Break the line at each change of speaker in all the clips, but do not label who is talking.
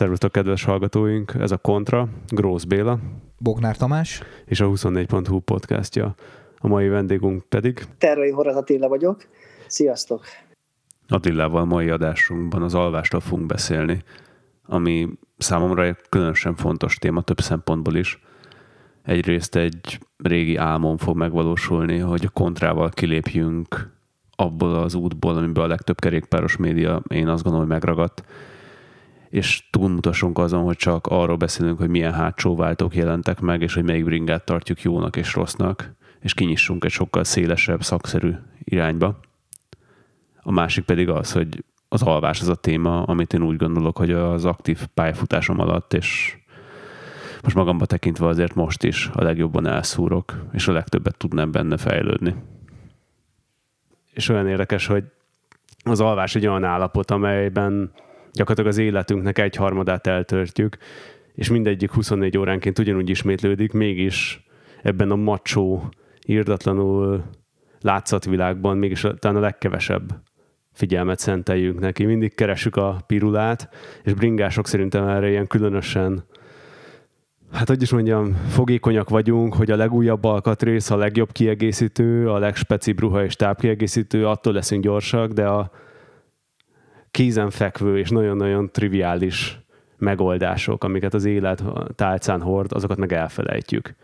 Szervusztok, kedves hallgatóink! Ez a Kontra, Grósz Béla.
Bognár Tamás.
És a 24.hu podcastja. A mai vendégünk pedig...
Terrai Horat Attila vagyok. Sziasztok!
Attilával mai adásunkban az alvásról fogunk beszélni, ami számomra egy különösen fontos téma több szempontból is. Egyrészt egy régi álmom fog megvalósulni, hogy a kontrával kilépjünk abból az útból, amiben a legtöbb kerékpáros média én azt gondolom, hogy megragadt, és túlmutassunk azon, hogy csak arról beszélünk, hogy milyen hátsó váltók jelentek meg, és hogy melyik bringát tartjuk jónak és rossznak, és kinyissunk egy sokkal szélesebb, szakszerű irányba. A másik pedig az, hogy az alvás az a téma, amit én úgy gondolok, hogy az aktív pályafutásom alatt, és most magamba tekintve azért most is a legjobban elszúrok, és a legtöbbet tudnám benne fejlődni. És olyan érdekes, hogy az alvás egy olyan állapot, amelyben gyakorlatilag az életünknek egy harmadát eltörtjük, és mindegyik 24 óránként ugyanúgy ismétlődik, mégis ebben a macsó, írdatlanul látszatvilágban mégis talán a legkevesebb figyelmet szenteljünk neki. Mindig keresünk a pirulát, és bringások szerintem erre ilyen különösen hát hogy is mondjam, fogékonyak vagyunk, hogy a legújabb alkatrész, a legjobb kiegészítő, a legspecibb ruha és tápkiegészítő, attól leszünk gyorsak, de a kézenfekvő és nagyon-nagyon triviális megoldások, amiket az élet tálcán hord, azokat meg elfelejtjük.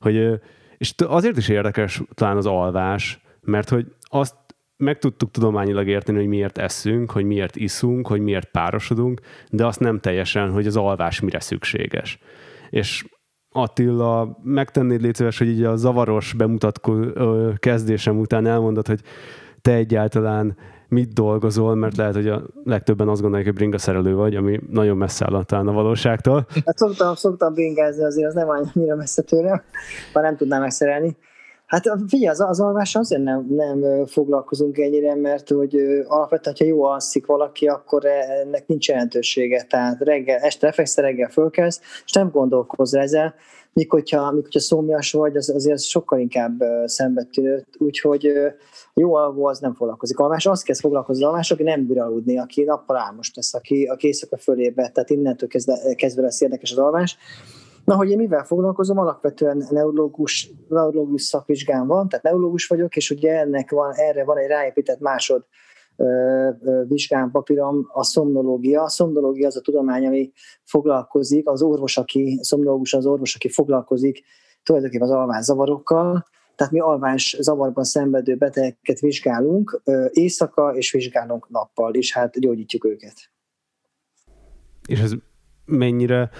Hogy, és azért is érdekes talán az alvás, mert hogy azt meg tudtuk tudományilag érteni, hogy miért eszünk, hogy miért iszunk, hogy miért párosodunk, de azt nem teljesen, hogy az alvás mire szükséges. És Attila, megtennéd légy szíves, hogy így a zavaros bemutatko kezdésem után elmondod, hogy te egyáltalán mit dolgozol, mert lehet, hogy a legtöbben azt gondolják, hogy bringa szerelő vagy, ami nagyon messze áll a valóságtól.
Hát szoktam, szoktam bringázni, azért az nem annyira messze tőlem, ha nem tudnám megszerelni. Hát figyelj, az, az alvás azért nem, nem foglalkozunk ennyire, mert hogy alapvetően, ha jó alszik valaki, akkor e, ennek nincs jelentősége. Tehát reggel, este lefekszel, reggel fölkelsz, és nem gondolkozz ezzel. Míg hogyha, míg hogyha szómias vagy, az, azért sokkal inkább szembetűnő. Úgyhogy jó alvó az nem foglalkozik. Alvás, azt kezd foglalkozni az alvás, aki nem bír aludni, aki nappal álmos lesz, aki, aki éjszaka fölébe, tehát innentől kezdve, kezdve lesz érdekes az alvás. Na, hogy én mivel foglalkozom, alapvetően neurológus, neurológus szakvizsgám van, tehát neurológus vagyok, és ugye ennek van, erre van egy ráépített másod vizsgám papírom a szomnológia. A szomnológia az a tudomány, ami foglalkozik, az orvos, aki, szomnológus az orvos, aki foglalkozik tulajdonképpen az alvászavarokkal, tehát mi alvás zavarban szenvedő betegeket vizsgálunk éjszaka, és vizsgálunk nappal, és hát gyógyítjuk őket. És
ez mennyire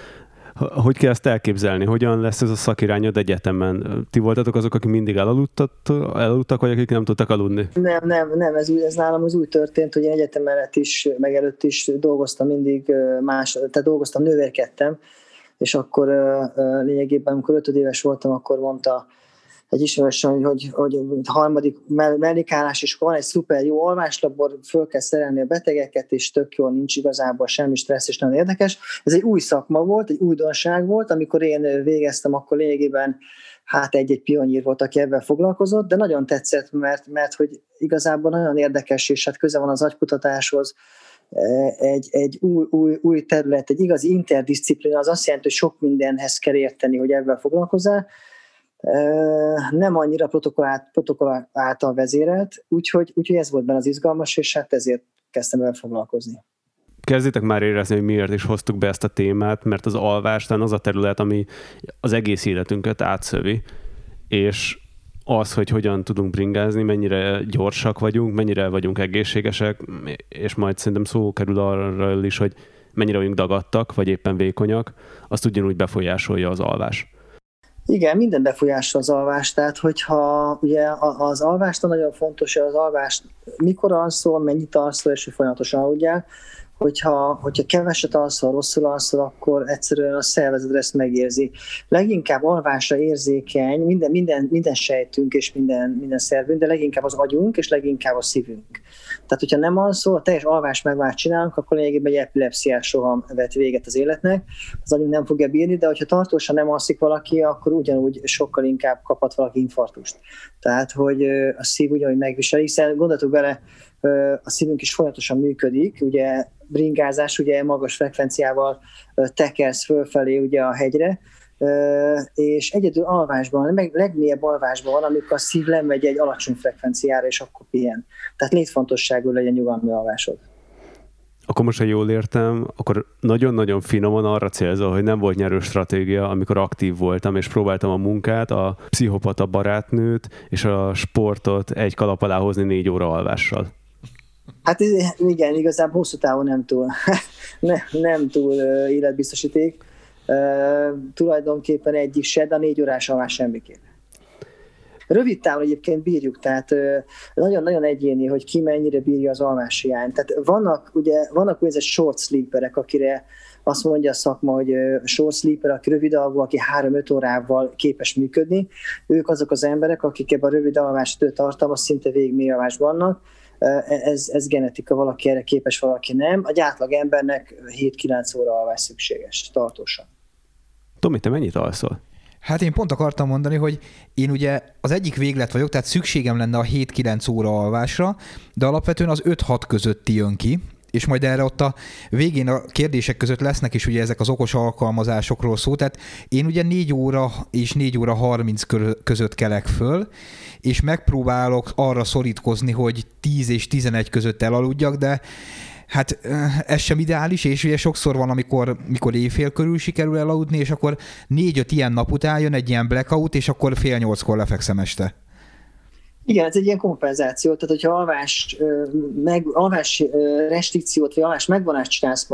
hogy kell ezt elképzelni? Hogyan lesz ez a szakirányod egyetemen? Ti voltatok azok, akik mindig elaludtak, vagy akik nem tudtak aludni?
Nem, nem, nem, ez, úgy, ez nálam az úgy történt, hogy én egyetem mellett is, meg előtt is dolgoztam mindig más, tehát dolgoztam, nővérkedtem, és akkor lényegében, amikor ötödéves voltam, akkor mondta egy ismerősöm, hogy, hogy, harmadik mellékállás, és van egy szuper jó alváslabor, föl kell szerelni a betegeket, és tök jó, nincs igazából semmi stressz, és nagyon érdekes. Ez egy új szakma volt, egy újdonság volt, amikor én végeztem, akkor lényegében hát egy-egy pionír volt, aki ebben foglalkozott, de nagyon tetszett, mert, mert hogy igazából nagyon érdekes, és hát köze van az agykutatáshoz, egy, egy új, új, új terület, egy igazi interdisziplina, az azt jelenti, hogy sok mindenhez kell érteni, hogy ebben foglalkozzál, nem annyira protokoll, protokoll által vezérelt, úgyhogy, úgyhogy ez volt benne az izgalmas, és hát ezért kezdtem el foglalkozni.
Kezditek már érezni, hogy miért is hoztuk be ezt a témát, mert az alvás az a terület, ami az egész életünket átszövi, és az, hogy hogyan tudunk bringázni, mennyire gyorsak vagyunk, mennyire vagyunk egészségesek, és majd szerintem szó kerül arra is, hogy mennyire vagyunk dagadtak, vagy éppen vékonyak, azt ugyanúgy befolyásolja az alvás.
Igen, minden befolyásol az alvást, tehát hogyha ugye az alvást nagyon fontos, hogy az alvást mikor alszol, mennyit alszol, és hogy folyamatosan aludjál, hogyha, hogyha keveset alszol, rosszul alszol, akkor egyszerűen a szervezet ezt megérzi. Leginkább alvásra érzékeny minden, minden, minden sejtünk és minden, minden szervünk, de leginkább az agyunk és leginkább a szívünk. Tehát, hogyha nem alszol, a teljes alvás megvált csinálunk, akkor lényegében egy epilepsziás soha vet véget az életnek, az agyunk nem fogja bírni, de hogyha tartósan nem alszik valaki, akkor ugyanúgy sokkal inkább kaphat valaki infarktust. Tehát, hogy a szív ugyanúgy megviseli, hiszen gondoltuk bele, a szívünk is folyamatosan működik, ugye bringázás, ugye magas frekvenciával tekersz fölfelé ugye a hegyre, és egyedül alvásban, meg legmélyebb alvásban van, amikor a szív lemegy egy alacsony frekvenciára, és akkor pihen. Tehát létfontosságú legyen nyugalmi alvásod.
Akkor most, ha jól értem, akkor nagyon-nagyon finoman arra célzol, hogy nem volt nyerő stratégia, amikor aktív voltam, és próbáltam a munkát, a pszichopata barátnőt és a sportot egy kalap alá hozni négy óra alvással.
Hát igen, igazából hosszú távon nem túl, nem, nem túl életbiztosíték. Tulajdonképpen egyik se, de a négy órás alvás semmiképp. Rövid távon egyébként bírjuk, tehát nagyon-nagyon egyéni, hogy ki mennyire bírja az alvás hiányt. Tehát vannak, ugye, vannak úgynevezett short sleeperek, akire azt mondja a szakma, hogy short sleeper, aki rövid alvó, aki 3-5 órával képes működni. Ők azok az emberek, akik ebben a rövid alvás tartalmas szinte végig mély vannak, ez, ez genetika, valaki erre képes, valaki nem. A átlag embernek 7-9 óra alvás szükséges, tartósan.
Tomi, te mennyit alszol?
Hát én pont akartam mondani, hogy én ugye az egyik véglet vagyok, tehát szükségem lenne a 7-9 óra alvásra, de alapvetően az 5-6 közötti jön ki, és majd erre ott a végén a kérdések között lesznek is ugye ezek az okos alkalmazásokról szó, tehát én ugye 4 óra és 4 óra 30 között kelek föl, és megpróbálok arra szorítkozni, hogy 10 és 11 között elaludjak, de Hát ez sem ideális, és ugye sokszor van, amikor mikor éjfél körül sikerül elaludni, és akkor négy-öt ilyen nap után jön egy ilyen blackout, és akkor fél nyolckor lefekszem este.
Igen, ez egy ilyen kompenzáció, tehát hogyha alvás, meg, alvás restrikciót, vagy alvás megvonást csinálsz,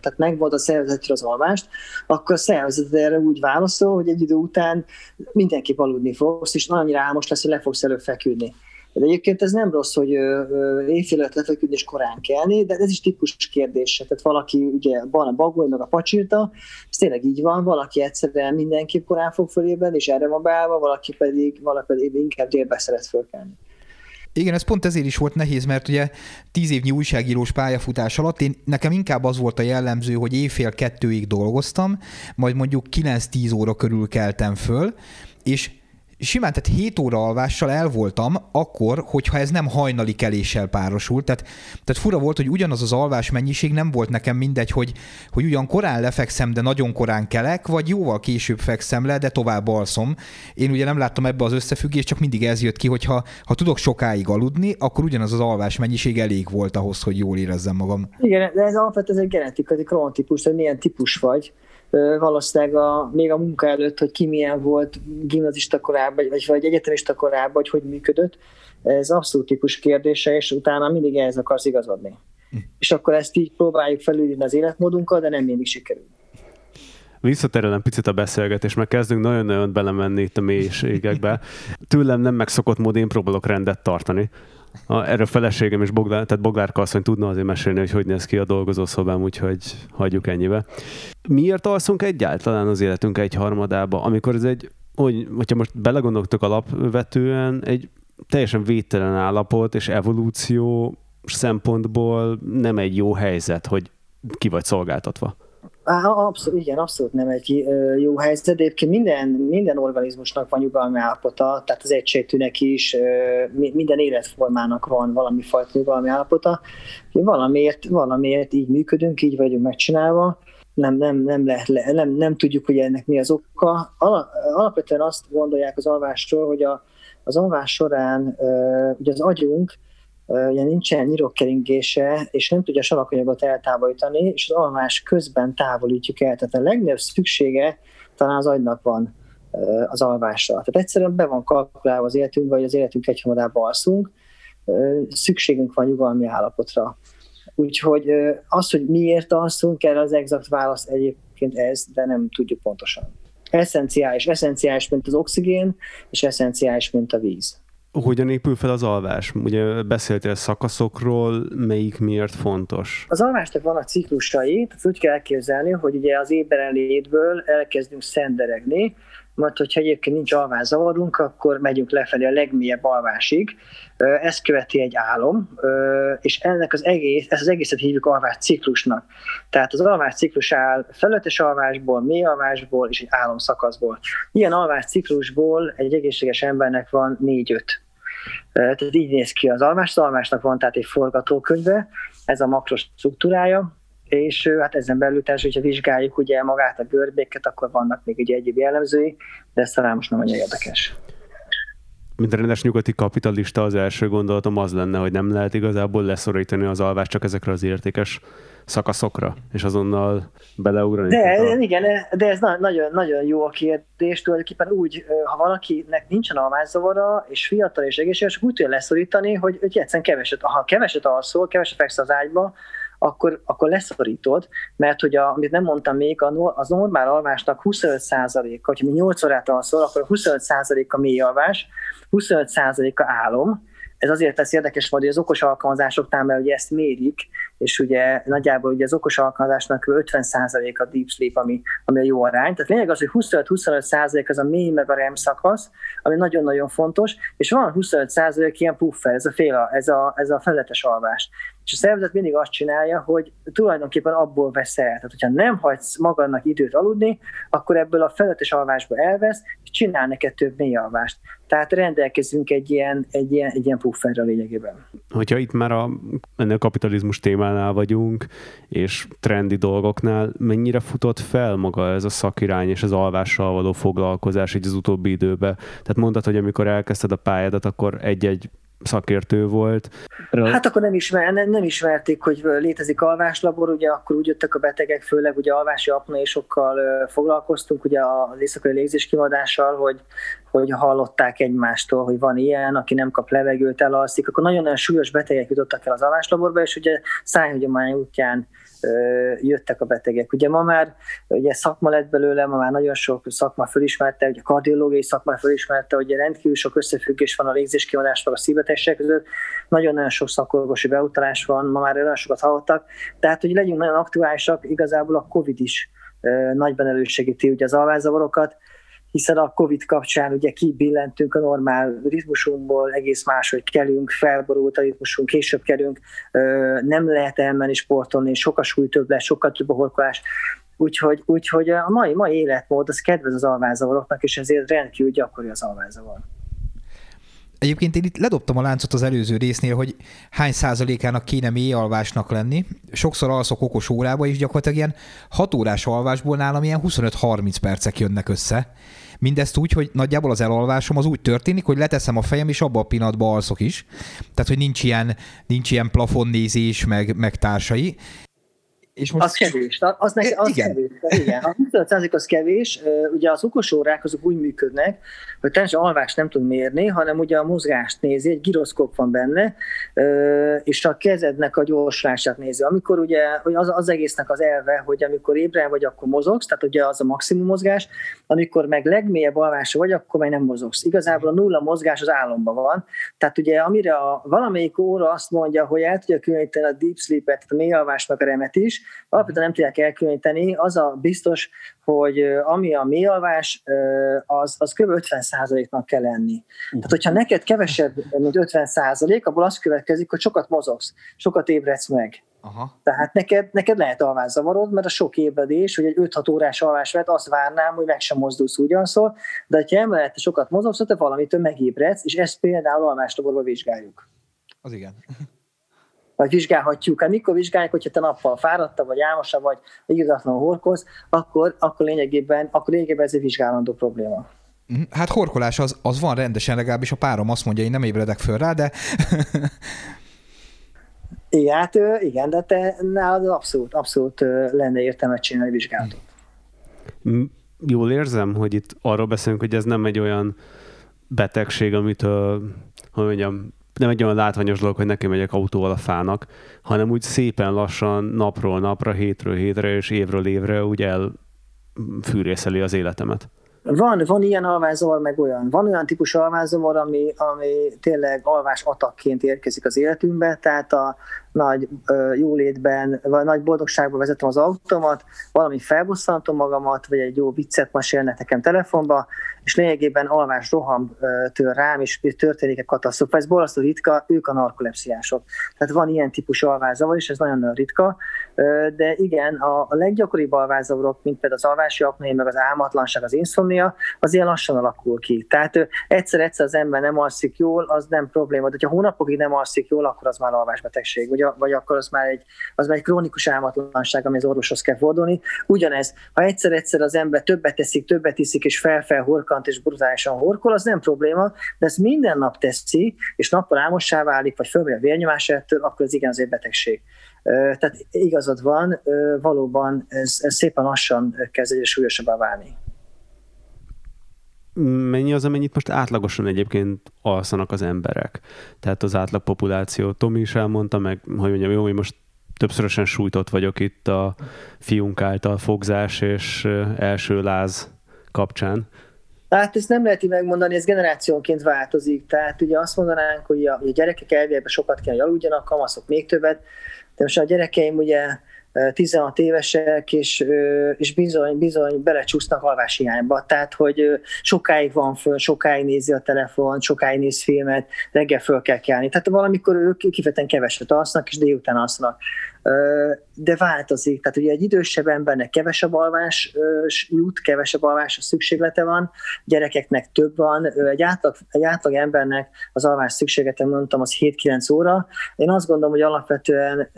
tehát megvod a szervezetre az alvást, akkor a szervezet erre úgy válaszol, hogy egy idő után mindenki aludni fogsz, és annyira álmos lesz, hogy le fogsz előbb feküdni. De egyébként ez nem rossz, hogy éjfél előtt lefeküdni és korán kelni, de ez is tipikus kérdés. Tehát valaki, ugye van a bagoly, meg a pacsirta, ez tényleg így van, valaki egyszerűen mindenképp korán fog fölében, és erre van beállva, valaki pedig, valaki pedig inkább délbe szeret fölkelni.
Igen, ez pont ezért is volt nehéz, mert ugye tíz évnyi újságírós pályafutás alatt én, nekem inkább az volt a jellemző, hogy éjfél kettőig dolgoztam, majd mondjuk 9-10 óra körül keltem föl, és simán, tehát 7 óra alvással el voltam akkor, hogyha ez nem hajnali keléssel párosult. Tehát, tehát fura volt, hogy ugyanaz az alvás mennyiség nem volt nekem mindegy, hogy, hogy ugyan korán lefekszem, de nagyon korán kelek, vagy jóval később fekszem le, de tovább alszom. Én ugye nem láttam ebbe az összefüggést, csak mindig ez jött ki, hogy ha, ha tudok sokáig aludni, akkor ugyanaz az alvás mennyiség elég volt ahhoz, hogy jól érezzem magam.
Igen, de ez alapvetően ez egy genetikai krontípus, hogy milyen típus vagy valószínűleg a, még a munka előtt, hogy ki milyen volt gimnazista korában, vagy, vagy egyetemista korában, hogy hogy működött, ez abszolút típus kérdése, és utána mindig ehhez akarsz igazodni. Hm. És akkor ezt így próbáljuk felülni az életmódunkkal, de nem mindig sikerül.
Visszaterelem picit a beszélgetés, mert kezdünk nagyon-nagyon belemenni itt a mélységekbe. Tőlem nem megszokott módon én próbálok rendet tartani. A, erről feleségem és Boglár, tehát Boglárka asszony tudna azért mesélni, hogy hogy néz ki a dolgozószobám, úgyhogy hagyjuk ennyibe. Miért alszunk egyáltalán az életünk egy harmadába, amikor ez egy, hogy, hogyha most belegondoltok alapvetően, egy teljesen védtelen állapot és evolúció szempontból nem egy jó helyzet, hogy ki vagy szolgáltatva.
Abszolút, igen, abszolút nem egy jó helyzet. Egyébként minden, minden organizmusnak van nyugalmi állapota, tehát az egysejtűnek is, minden életformának van valami fajta nyugalmi állapota. Valamiért, valamiért így működünk, így vagyunk megcsinálva, nem, nem, nem, lehet, nem, nem tudjuk, hogy ennek mi az oka. Alapvetően azt gondolják az alvásról, hogy a, az alvás során ugye az agyunk ugye nincsen nyirokkeringése, és nem tudja a salakanyagot eltávolítani, és az alvás közben távolítjuk el. Tehát a legnagyobb szüksége talán az agynak van az alvásra. Tehát egyszerűen be van kalkulálva az életünk, vagy az életünk egyhamadában alszunk, szükségünk van nyugalmi állapotra. Úgyhogy az, hogy miért alszunk, erre az exakt válasz egyébként ez, de nem tudjuk pontosan. Eszenciális, eszenciális, mint az oxigén, és eszenciális, mint a víz.
Hogyan épül fel az alvás? Ugye beszéltél szakaszokról, melyik miért fontos?
Az alvásnak vannak ciklusai, tehát úgy kell elképzelni, hogy ugye az éberenlétből elkezdünk szenderegni, majd hogyha egyébként nincs alvászavarunk, akkor megyünk lefelé a legmélyebb alvásig. Ez követi egy álom, és ennek az egész, ezt az egészet hívjuk alvás ciklusnak. Tehát az alvás ciklus áll felületes alvásból, mély alvásból és egy álomszakaszból. Ilyen alvás ciklusból egy egészséges embernek van négy-öt Tehát így néz ki az almás. Az almásnak van tehát egy forgatókönyve, ez a makros struktúrája, és hát ezen belül természetesen, hogyha vizsgáljuk ugye magát a görbéket, akkor vannak még ugye egyéb jellemzői, de ez talán most nem annyira érdekes
mint rendes nyugati kapitalista az első gondolatom az lenne, hogy nem lehet igazából leszorítani az alvást csak ezekre az értékes szakaszokra, és azonnal beleugrani.
De a... igen, de ez nagyon, nagyon jó a kérdés, tulajdonképpen úgy, ha valakinek nincsen alvászavara, és fiatal és egészséges, úgy tudja leszorítani, hogy, hogy egyszerűen keveset, ha keveset alszol, keveset feksz az ágyba, akkor, akkor leszorítod, mert hogy a, amit nem mondtam még, az normál alvásnak 25%-a, hogyha mi 8 órát alszol, akkor 25%-a mély alvás, 25%-a álom, ez azért tesz érdekes hogy az okos alkalmazásoknál, mert ugye ezt mérik, és ugye nagyjából ugye az okos alkalmazásnak 50% a deep sleep, ami, ami a jó arány. Tehát lényeg az, hogy 25-25% az a mély meg a REM szakasz, ami nagyon-nagyon fontos, és van 25% ilyen puffer, ez a, fél, ez a, ez a felületes alvás. És a szervezet mindig azt csinálja, hogy tulajdonképpen abból vesz el. Tehát, hogyha nem hagysz magadnak időt aludni, akkor ebből a felületes alvásba elvesz, csinál neked több mély alvást. Tehát rendelkezünk egy ilyen, egy ilyen, egy ilyen pufferrel lényegében.
Hogyha itt már a, ennél a kapitalizmus témánál vagyunk, és trendi dolgoknál, mennyire futott fel maga ez a szakirány és az alvással való foglalkozás így az utóbbi időben? Tehát mondtad, hogy amikor elkezdted a pályádat, akkor egy-egy szakértő volt.
Hát akkor nem, ismer, nem, nem ismerték, hogy létezik alváslabor, ugye akkor úgy jöttek a betegek, főleg ugye alvási apnoésokkal foglalkoztunk, ugye az éjszakai légzés kivadással, hogy, hogy hallották egymástól, hogy van ilyen, aki nem kap levegőt, elalszik, akkor nagyon-nagyon súlyos betegek jutottak el az alváslaborba, és ugye szájhagyomány útján jöttek a betegek. Ugye ma már ugye szakma lett belőle, ma már nagyon sok szakma fölismerte, ugye a kardiológiai szakma fölismerte, hogy rendkívül sok összefüggés van a légzéskivonás meg a szívetegség között, nagyon-nagyon sok szakorvosi beutalás van, ma már olyan sokat hallottak, tehát hogy legyünk nagyon aktuálisak, igazából a Covid is nagyban elősegíti ugye az alvászavarokat, hiszen a Covid kapcsán ugye kibillentünk a normál ritmusunkból, egész máshogy kelünk, felborult a ritmusunk, később kelünk, nem lehet elmenni sportolni, sokkal súly több lesz, sokkal több a horkolás, Úgyhogy, úgyhogy a mai, mai életmód az kedvez az alvázavaroknak, és ezért rendkívül gyakori az alvázavar.
Egyébként én itt ledobtam a láncot az előző résznél, hogy hány százalékának kéne mély alvásnak lenni. Sokszor alszok okos órába, és gyakorlatilag ilyen 6 órás alvásból nálam ilyen 25-30 percek jönnek össze. Mindezt úgy, hogy nagyjából az elalvásom az úgy történik, hogy leteszem a fejem, és abban a pillanatban alszok is. Tehát, hogy nincs ilyen, nincs ilyen plafonnézés, meg, meg társai.
És most... Az kevés. Az, neki, az igen. kevés. Igen. A 25% az kevés. Ugye az okos órák azok úgy működnek, hogy teljesen alvást nem tud mérni, hanem ugye a mozgást nézi, egy gyroszkóp van benne, és a kezednek a gyorsulását nézi. Amikor ugye az, az egésznek az elve, hogy amikor ébren vagy, akkor mozogsz, tehát ugye az a maximum mozgás, amikor meg legmélyebb alvásra vagy, akkor meg nem mozogsz. Igazából a nulla mozgás az álomban van. Tehát ugye amire a valamelyik óra azt mondja, hogy el tudja különíteni a deep sleep-et, a mély alvásnak a remet is, alapvetően nem tudják elkülöníteni. Az a biztos, hogy ami a mélyalvás, az, az kb. 50%-nak kell lenni. Uh-huh. Tehát, hogyha neked kevesebb, mint 50%, abból az következik, hogy sokat mozogsz, sokat ébredsz meg. Aha. Tehát neked, neked lehet alvászavarod, mert a sok ébredés, hogy egy 5-6 órás alvás vett, azt várnám, hogy meg sem mozdulsz ugyanszól, de ha emellett sokat mozogsz, te valamitől megébredsz, és ezt például alváslaborban vizsgáljuk.
Az igen
vagy vizsgálhatjuk. Hát mikor vizsgáljuk, hogyha te nappal fáradta, vagy álmosa, vagy igazatlan horkoz, akkor, akkor, lényegében, akkor lényegében ez egy vizsgálandó probléma.
Mhm. Hát horkolás az, az van rendesen, legalábbis a párom azt mondja, én nem ébredek föl rá, de...
igen, hát igen, de te nálad abszolút, abszolút lenne értelme csinálni vizsgálatot.
Jól érzem, hogy itt arról beszélünk, hogy ez nem egy olyan betegség, amit, hogy mondjam, nem egy olyan látványos dolog, hogy nekem megyek autóval a fának, hanem úgy szépen lassan napról napra, hétről hétre és évről évre úgy elfűrészeli az életemet.
Van, van ilyen alvászavar, meg olyan. Van olyan típus alvászavar, ami, ami tényleg alvás atakként érkezik az életünkbe, tehát a nagy ö, jólétben, vagy nagy boldogságban vezetem az autómat, valami felbosszantom magamat, vagy egy jó viccet mesélnek nekem telefonba, és lényegében alvás roham tör rám, és történik egy katasztrófa. Ez borzasztó ritka, ők a narkolepsziások. Tehát van ilyen típus alvászavar, és ez nagyon-nagyon ritka, de igen, a, leggyakoribb alvázavarok, mint például az alvási apné, meg az álmatlanság, az inszomnia, az ilyen lassan alakul ki. Tehát egyszer-egyszer az ember nem alszik jól, az nem probléma, de ha hónapokig nem alszik jól, akkor az már alvásbetegség, vagy, vagy akkor az már egy, az már egy krónikus álmatlanság, ami az orvoshoz kell fordulni. Ugyanez, ha egyszer-egyszer az ember többet teszik, többet iszik, és fel-fel horkant, és brutálisan horkol, az nem probléma, de ezt minden nap teszi, és nappal álmossá válik, vagy fölmegy a vérnyomás ettől, akkor az igen azért betegség. Tehát igazad van, valóban ez, ez szépen lassan kezd egyre súlyosabbá válni.
Mennyi az, amennyit most átlagosan egyébként alszanak az emberek? Tehát az átlag populáció. Tomi is elmondta, meg hogy mondjam, jó, hogy most többszörösen sújtott vagyok itt a fiunk által fogzás és első láz kapcsán.
Hát ezt nem lehet így megmondani, ez generációnként változik. Tehát ugye azt mondanánk, hogy a, a gyerekek elvégben sokat kell, aludjanak, kamaszok még többet, de most a gyerekeim ugye 16 évesek, és, és bizony, bizony belecsúsznak alváshiányba. Tehát, hogy sokáig van föl, sokáig nézi a telefon, sokáig néz filmet, reggel föl kell kelni. Tehát valamikor ők kifejezetten keveset alsznak, és délután alsznak de változik. Tehát ugye egy idősebb embernek kevesebb alvás jut, kevesebb alvás szükséglete van, gyerekeknek több van, egy átlag, egy átlag embernek az alvás szükséglete, mondtam, az 7-9 óra. Én azt gondolom, hogy alapvetően,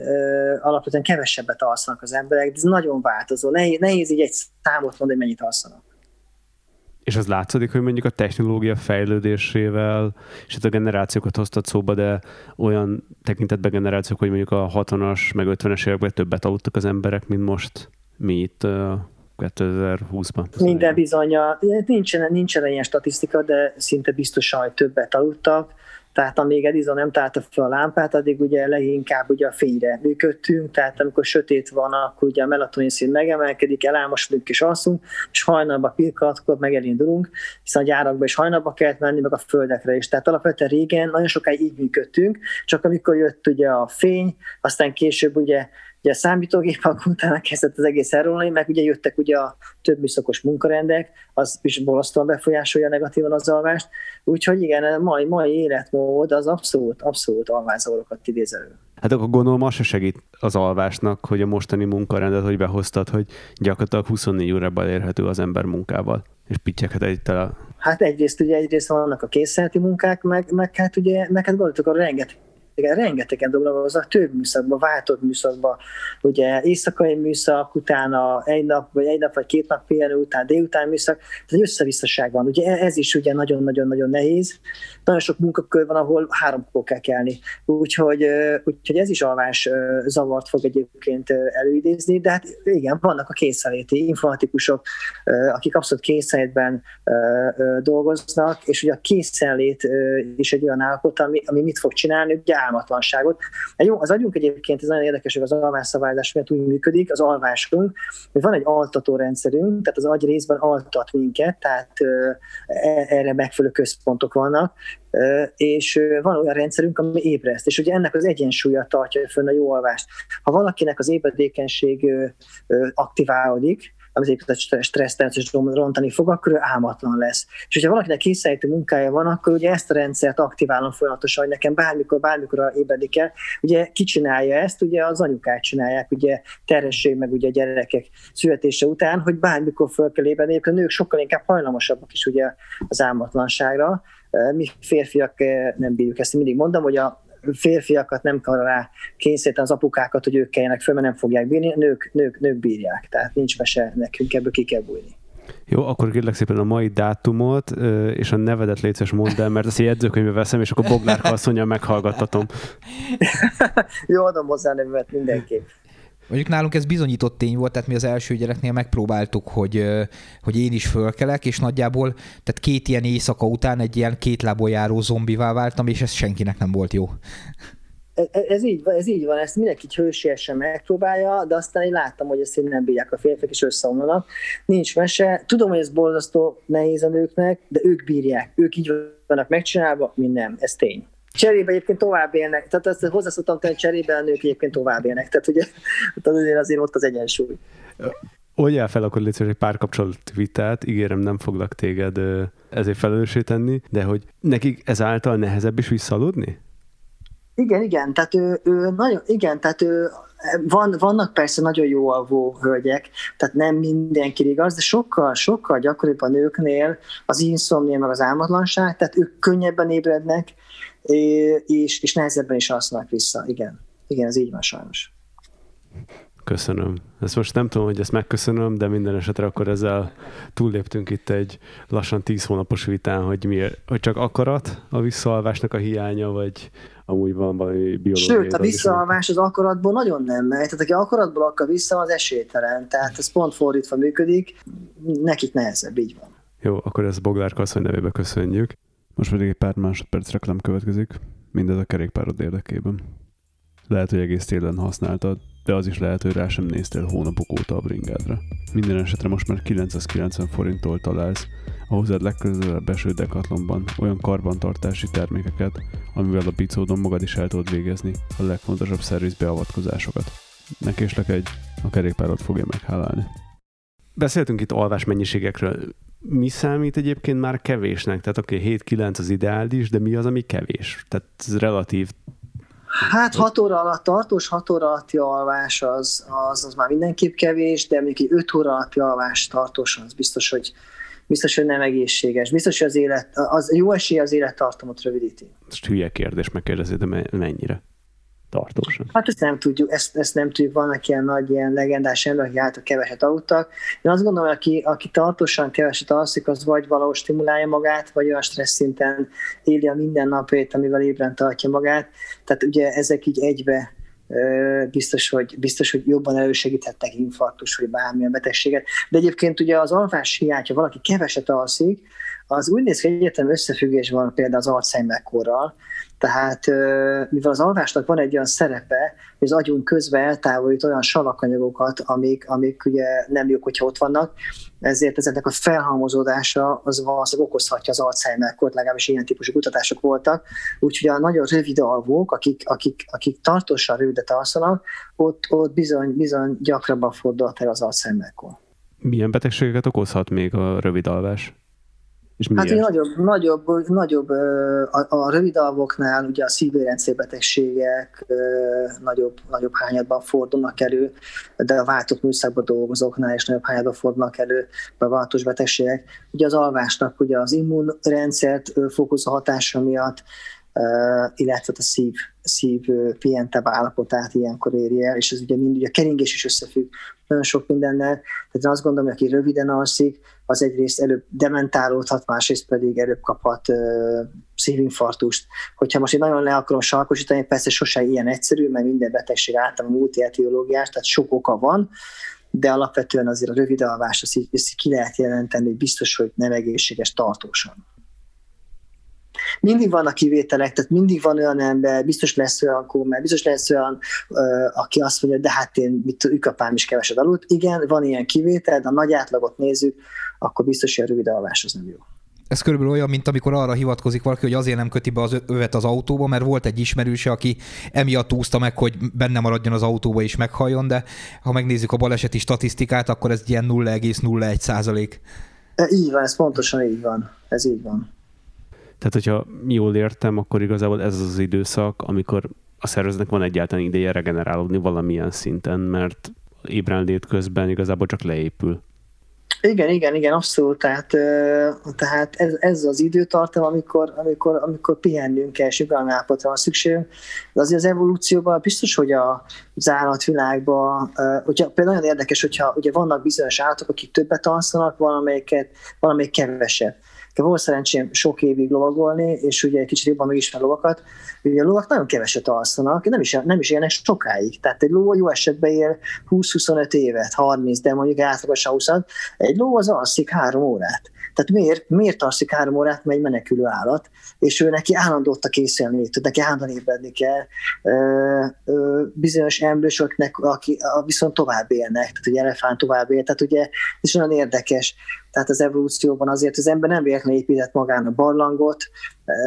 alapvetően kevesebbet alszanak az emberek, de ez nagyon változó. Nehéz, nehéz így egy számot mondani, hogy mennyit alszanak.
És az látszik, hogy mondjuk a technológia fejlődésével, és itt a generációkat hoztat szóba, de olyan tekintetben generációk, hogy mondjuk a 60-as, meg 50-es években többet aludtak az emberek, mint most mi itt 2020-ban.
Minden bizonyja. Nincsen, nincsen ilyen statisztika, de szinte biztosan, hogy többet aludtak tehát amíg Edison nem találta fel a lámpát, addig ugye leginkább ugye a fényre működtünk, tehát amikor sötét van, akkor ugye a melatonin szín megemelkedik, elámosodunk és alszunk, és hajnalba pillanatokkor megelindulunk, hiszen a gyárakba is hajnalba kellett menni, meg a földekre is. Tehát alapvetően régen nagyon sokáig így működtünk, csak amikor jött ugye a fény, aztán később ugye Ugye a számítógépek utána kezdett az egész elrólani, meg ugye jöttek ugye a több műszakos munkarendek, az is bolasztóan befolyásolja negatívan az alvást, úgyhogy igen, a mai, mai életmód az abszolút, abszolút alvázavarokat idéz elő.
Hát akkor gondolom az se segít az alvásnak, hogy a mostani munkarendet, hogy behoztad, hogy gyakorlatilag 24 órában elérhető az ember munkával, és pittyeket egy tele.
Hát egyrészt ugye egyrészt vannak a készszereti munkák, meg, meg hát ugye, meg hát gondoltuk a rengeteg igen, rengetegen dolgoznak, több műszakban, váltott műszakban, ugye éjszakai műszak, utána egy nap, vagy egy nap, vagy két nap pihenő után délután műszak, ez egy összevisszaság van. Ugye ez is ugye nagyon-nagyon-nagyon nehéz. Nagyon sok munkakör van, ahol háromkor kell kelni. Úgyhogy, úgyhogy ez is alvás zavart fog egyébként előidézni, de hát igen, vannak a készenléti informatikusok, akik abszolút készenlétben dolgoznak, és ugye a készenlét is egy olyan állapot, ami, ami mit fog csinálni, ugye álmatlanságot. Jó, az agyunk egyébként, ez nagyon érdekes, hogy az alvásszabályzás miatt úgy működik, az alvásunk, hogy van egy altató rendszerünk, tehát az agy részben altat minket, tehát e, erre megfelelő központok vannak, és van olyan rendszerünk, ami ébreszt, és ugye ennek az egyensúlya tartja fönn a jó alvást. Ha valakinek az ébredékenység aktiválódik, az stressztenszt is rontani fog, akkor ő álmatlan lesz. És hogyha valakinek készenlétű munkája van, akkor ugye ezt a rendszert aktiválom folyamatosan, hogy nekem bármikor, bármikor ébredik el. Ugye ki csinálja ezt? Ugye az anyukák csinálják, ugye terhesség meg ugye gyerekek születése után, hogy bármikor föl kell ébredni. A nők sokkal inkább hajlamosabbak is ugye az álmatlanságra. Mi férfiak nem bírjuk ezt, mindig mondom, hogy a férfiakat nem kell rá kényszeríteni az apukákat, hogy ők kelljenek föl, mert nem fogják bírni, nők, nők, nők bírják, tehát nincs mese nekünk, ebből ki kell bújni.
Jó, akkor kérlek szépen a mai dátumot és a nevedet létszes mondd el, mert ezt jegyzőkönyvbe veszem, és akkor Boglárka asszonya meghallgattatom.
Jó, adom hozzá a nevemet mindenképp.
Mondjuk nálunk ez bizonyított tény volt, tehát mi az első gyereknél megpróbáltuk, hogy, hogy én is fölkelek, és nagyjából tehát két ilyen éjszaka után egy ilyen két lából járó zombivá váltam, és ez senkinek nem volt jó.
Ez, e, ez, így, ez így van, ezt mindenki hősiesen megpróbálja, de aztán én láttam, hogy ezt nem bírják a férfiak, és összeomlanak. Nincs mese. Tudom, hogy ez borzasztó nehéz a nőknek, de ők bírják. Ők így vannak megcsinálva, mi nem. Ez tény. Cserébe egyébként tovább élnek, tehát azt hozzászoktam hogy cserébe a nők egyébként tovább élnek, tehát ugye azért, azért ott az egyensúly.
Oldjál fel akkor légy egy párkapcsolat vitát, ígérem nem foglak téged ezért felelőssé tenni, de hogy nekik ezáltal nehezebb is visszaludni?
Igen, igen, tehát ő, ő nagyon, igen, tehát ő, van, vannak persze nagyon jó alvó hölgyek, tehát nem mindenki igaz, de sokkal, sokkal gyakoribb a nőknél az inszomnia, meg az álmatlanság, tehát ők könnyebben ébrednek, és, és nehezebben is alszanak vissza. Igen, igen, ez így van sajnos.
Köszönöm. Ezt most nem tudom, hogy ezt megköszönöm, de minden esetre akkor ezzel túlléptünk itt egy lassan tíz hónapos vitán, hogy, miért, hogy csak akarat a visszaalvásnak a hiánya, vagy amúgy van valami biológiai.
Sőt, a visszaalvás az akaratból nagyon nem megy. Tehát aki akaratból akar vissza, az esélytelen. Tehát ez pont fordítva működik, nekik nehezebb, így van.
Jó, akkor ezt Boglárka asszony nevébe köszönjük. Most pedig egy pár másodperc reklám következik, mindez a kerékpárod érdekében. Lehet, hogy egész télen használtad, de az is lehet, hogy rá sem néztél hónapok óta a bringádra. Minden esetre most már 990 forinttól találsz a hozzád legközelebb eső dekatlonban olyan karbantartási termékeket, amivel a bicódon magad is el tudod végezni a legfontosabb szervizbeavatkozásokat. Ne egy, a kerékpárod fogja meghálálni. Beszéltünk itt alvás mennyiségekről. Mi számít egyébként már kevésnek? Tehát oké, okay, 7-9 az ideális, de mi az, ami kevés? Tehát ez relatív
Hát 6 óra alatt, tartós 6 óra alatti alvás az, az, az már mindenképp kevés, de mondjuk egy 5 óra alatti alvás tartósan az biztos, hogy biztos, hogy nem egészséges. Biztos, hogy az élet, az jó esély az élettartamot rövidíti.
Most hülye kérdés megkérdezni, de mennyire? Tartósan?
Hát ezt nem tudjuk, ezt, ezt nem tudjuk, vannak ilyen nagy, ilyen legendás emberek, akik által keveset aludtak. Én azt gondolom, aki, aki tartósan keveset alszik, az vagy valahol stimulálja magát, vagy olyan stressz szinten éli a mindennapét, amivel ébren tartja magát. Tehát ugye ezek így egybe biztos, hogy, biztos, hogy jobban elősegíthetnek infarktus, vagy bármilyen betegséget. De egyébként ugye az alvás hiány, ha valaki keveset alszik, az úgy néz ki, hogy egyetem összefüggés van például az Alzheimer-korral, tehát mivel az alvásnak van egy olyan szerepe, hogy az agyunk közben eltávolít olyan salakanyagokat, amik, amik ugye nem jók, hogyha ott vannak, ezért ezeknek a felhalmozódása az valószínűleg okozhatja az Alzheimer-kort, legalábbis ilyen típusú kutatások voltak. Úgyhogy a nagyon rövid alvók, akik, akik, akik tartósan rövidet alszanak, ott, ott bizony, bizony gyakrabban fordulhat el az Alzheimer-kor.
Milyen betegségeket okozhat még a rövid alvás?
És miért? Hát nagyobb, nagyobb, nagyobb a, a rövidalvoknál ugye a szívérendszerbetegségek nagyobb, nagyobb hányadban fordulnak elő, de a váltott műszakban dolgozóknál is nagyobb hányadban fordulnak elő a váltós betegségek. Ugye az alvásnak ugye az immunrendszert fokozó hatása miatt illetve a szív, szív pihentebb állapotát ilyenkor éri el, és ez ugye mind ugye a keringés is összefügg nagyon sok mindennel. Tehát én azt gondolom, hogy aki röviden alszik, az egyrészt előbb dementálódhat, másrészt pedig előbb kaphat uh, szívinfarktust. Hogyha most én nagyon le akarom sarkosítani, persze sose ilyen egyszerű, mert minden betegség általában multietiológiás, tehát sok oka van, de alapvetően azért a rövid alvás, azt, azt ki lehet jelenteni, hogy biztos, hogy nem egészséges tartósan mindig vannak kivételek, tehát mindig van olyan ember, biztos lesz olyan kómer, biztos lesz olyan, aki azt mondja, de hát én, mit ükapám is keveset aludt. Igen, van ilyen kivétel, de a nagy átlagot nézzük, akkor biztos, hogy a rövid alvás az nem jó.
Ez körülbelül olyan, mint amikor arra hivatkozik valaki, hogy azért nem köti be az övet az autóba, mert volt egy ismerőse, aki emiatt úszta meg, hogy benne maradjon az autóba és meghalljon, de ha megnézzük a baleseti statisztikát, akkor ez ilyen 0,01 százalék.
E, így van, ez pontosan így van. Ez így van.
Tehát, hogyha jól értem, akkor igazából ez az időszak, amikor a szervezetnek van egyáltalán ideje regenerálódni valamilyen szinten, mert ébrenlét közben igazából csak leépül.
Igen, igen, igen, abszolút. Tehát, tehát ez, ez az időtartam, amikor, amikor, amikor pihennünk kell, és állapotra van szükségünk. De azért az evolúcióban biztos, hogy a, az állatvilágban, ugye például nagyon érdekes, hogyha ugye vannak bizonyos állatok, akik többet alszanak, valamelyiket, valamelyik kevesebb volt szerencsém sok évig lovagolni, és ugye egy kicsit jobban megismer lovakat. Ugye a lovak nagyon keveset alszanak, nem is, nem is élnek sokáig. Tehát egy ló jó esetben él 20-25 évet, 30, de mondjuk átlagosan 20 Egy ló az alszik három órát. Tehát miért, miért alszik három órát, mert egy menekülő állat, és ő neki állandó ott a készülni, neki állandóan ébredni kell. Ö, ö, bizonyos emlősöknek, aki viszont tovább élnek, tehát ugye elefánt tovább él, tehát ugye ez olyan érdekes. Tehát az evolúcióban azért az ember nem véletlenül épített magának barlangot,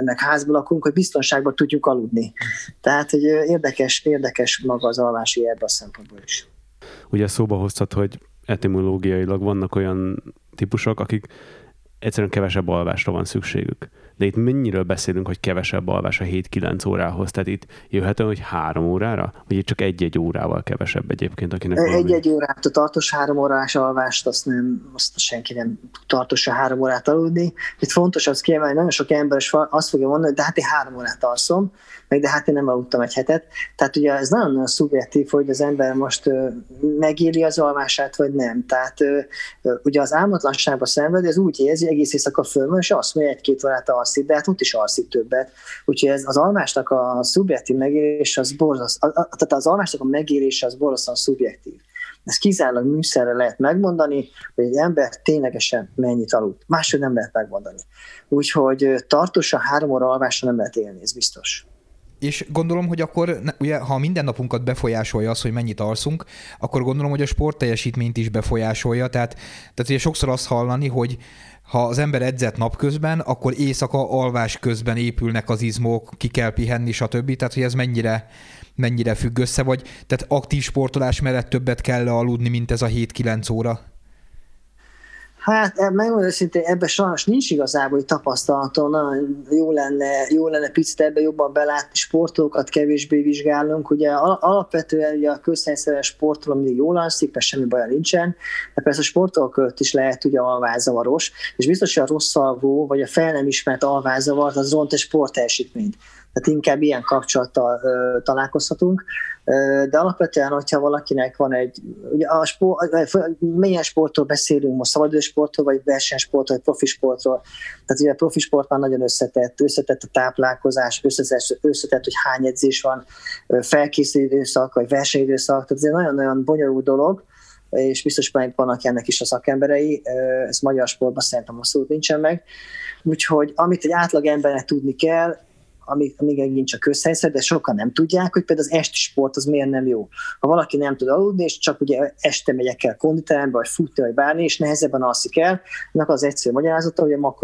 meg házban lakunk, hogy biztonságban tudjuk aludni. Tehát hogy érdekes, érdekes maga az alvási erbe a szempontból is.
Ugye szóba hoztad, hogy etimológiailag vannak olyan típusok, akik egyszerűen kevesebb alvásra van szükségük. De itt mennyiről beszélünk, hogy kevesebb alvás a 7-9 órához, tehát itt jöhet hogy három órára, vagy itt csak egy-egy órával kevesebb egyébként, akinek
Egy-egy órát, a tartós három órás alvást, azt, nem, azt senki nem tartósan három órát aludni. Itt fontos az kiemelni, nagyon sok ember azt fogja mondani, hogy de hát én három órát alszom, meg de hát én nem aludtam egy hetet. Tehát ugye ez nagyon-nagyon szubjektív, hogy az ember most megéli az alvását, vagy nem. Tehát ugye az álmatlanságba szenved, ez úgy érzi, egész éjszaka fölmön, és azt mondja, egy-két órát alszik, de hát ott is alszik többet. Úgyhogy ez az alvásnak a szubjektív megélés, az borzaszt, tehát az alvásnak a megélése az borzasztóan szubjektív. Ez kizárólag műszerre lehet megmondani, hogy egy ember ténylegesen mennyit alud. Máshogy nem lehet megmondani. Úgyhogy tartósan három óra alvásra nem lehet élni, ez biztos.
És gondolom, hogy akkor, ugye, ha minden napunkat befolyásolja az, hogy mennyit alszunk, akkor gondolom, hogy a sportteljesítményt is befolyásolja. Tehát, tehát ugye sokszor azt hallani, hogy ha az ember edzett napközben, akkor éjszaka alvás közben épülnek az izmok, ki kell pihenni, stb. Tehát, hogy ez mennyire, mennyire függ össze, vagy tehát aktív sportolás mellett többet kell aludni, mint ez a 7-9 óra?
Hát e, megmondom őszintén, ebben sajnos nincs igazából tapasztalatom, nagyon jó lenne, jó lenne picit ebbe jobban belátni, sportolókat kevésbé vizsgálunk. Ugye alapvetően ugye a közhelyszeres sportoló mindig jól alszik, mert semmi baja nincsen, de persze a sportolók is lehet ugye alvázavaros, és biztos, hogy a rossz alvó, vagy a fel nem ismert alvázavar, az ront egy sportteljesítményt tehát inkább ilyen kapcsolattal ö, találkozhatunk. De alapvetően, hogyha valakinek van egy, ugye a sport, milyen sportról beszélünk most, szabadidős sportról, vagy versenysportról, vagy profi sportról. Tehát ugye a profi sport már nagyon összetett, összetett a táplálkozás, összetett, összetett hogy hány edzés van, felkészülő időszak, vagy versenyidőszak, tehát ez egy nagyon-nagyon bonyolult dolog, és biztos meg vannak ennek is a szakemberei, ez magyar sportban szerintem abszolút nincsen meg. Úgyhogy amit egy átlag embernek tudni kell, ami, ami megint csak közhelyzet, de sokan nem tudják, hogy például az esti sport az miért nem jó. Ha valaki nem tud aludni, és csak ugye este megyek el konditerembe, vagy futni, vagy bárni, és nehezebben alszik el, annak az egyszerű magyarázata, hogy a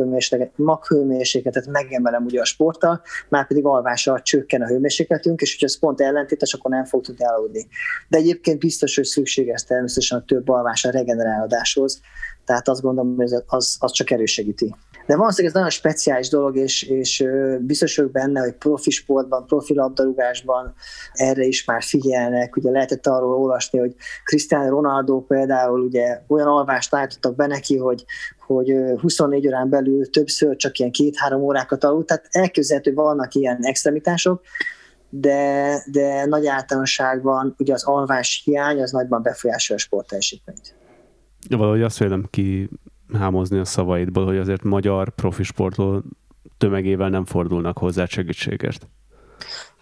maghőmérsékletet megemelem ugye a sporttal, már pedig alvással csökken a hőmérsékletünk, és hogyha ez pont ellentétes, akkor nem fog tudni aludni. De egyébként biztos, hogy szükséges természetesen a több alvás a regenerálódáshoz, tehát azt gondolom, hogy ez, az, az csak erősegíti. De valószínűleg ez nagyon speciális dolog, és, és biztos vagyok benne, hogy profi sportban, profi labdarúgásban erre is már figyelnek. Ugye lehetett arról olvasni, hogy Cristiano Ronaldo például ugye olyan alvást állítottak be neki, hogy, hogy 24 órán belül többször csak ilyen két-három órákat aludt, tehát elképzelhető, hogy vannak ilyen extremitások, de, de nagy általánosságban ugye az alvás hiány az nagyban befolyásolja a sportteljesítményt.
Valahogy azt vélem ki hámozni a szavaidból, hogy azért magyar profi sportoló tömegével nem fordulnak hozzá segítségért.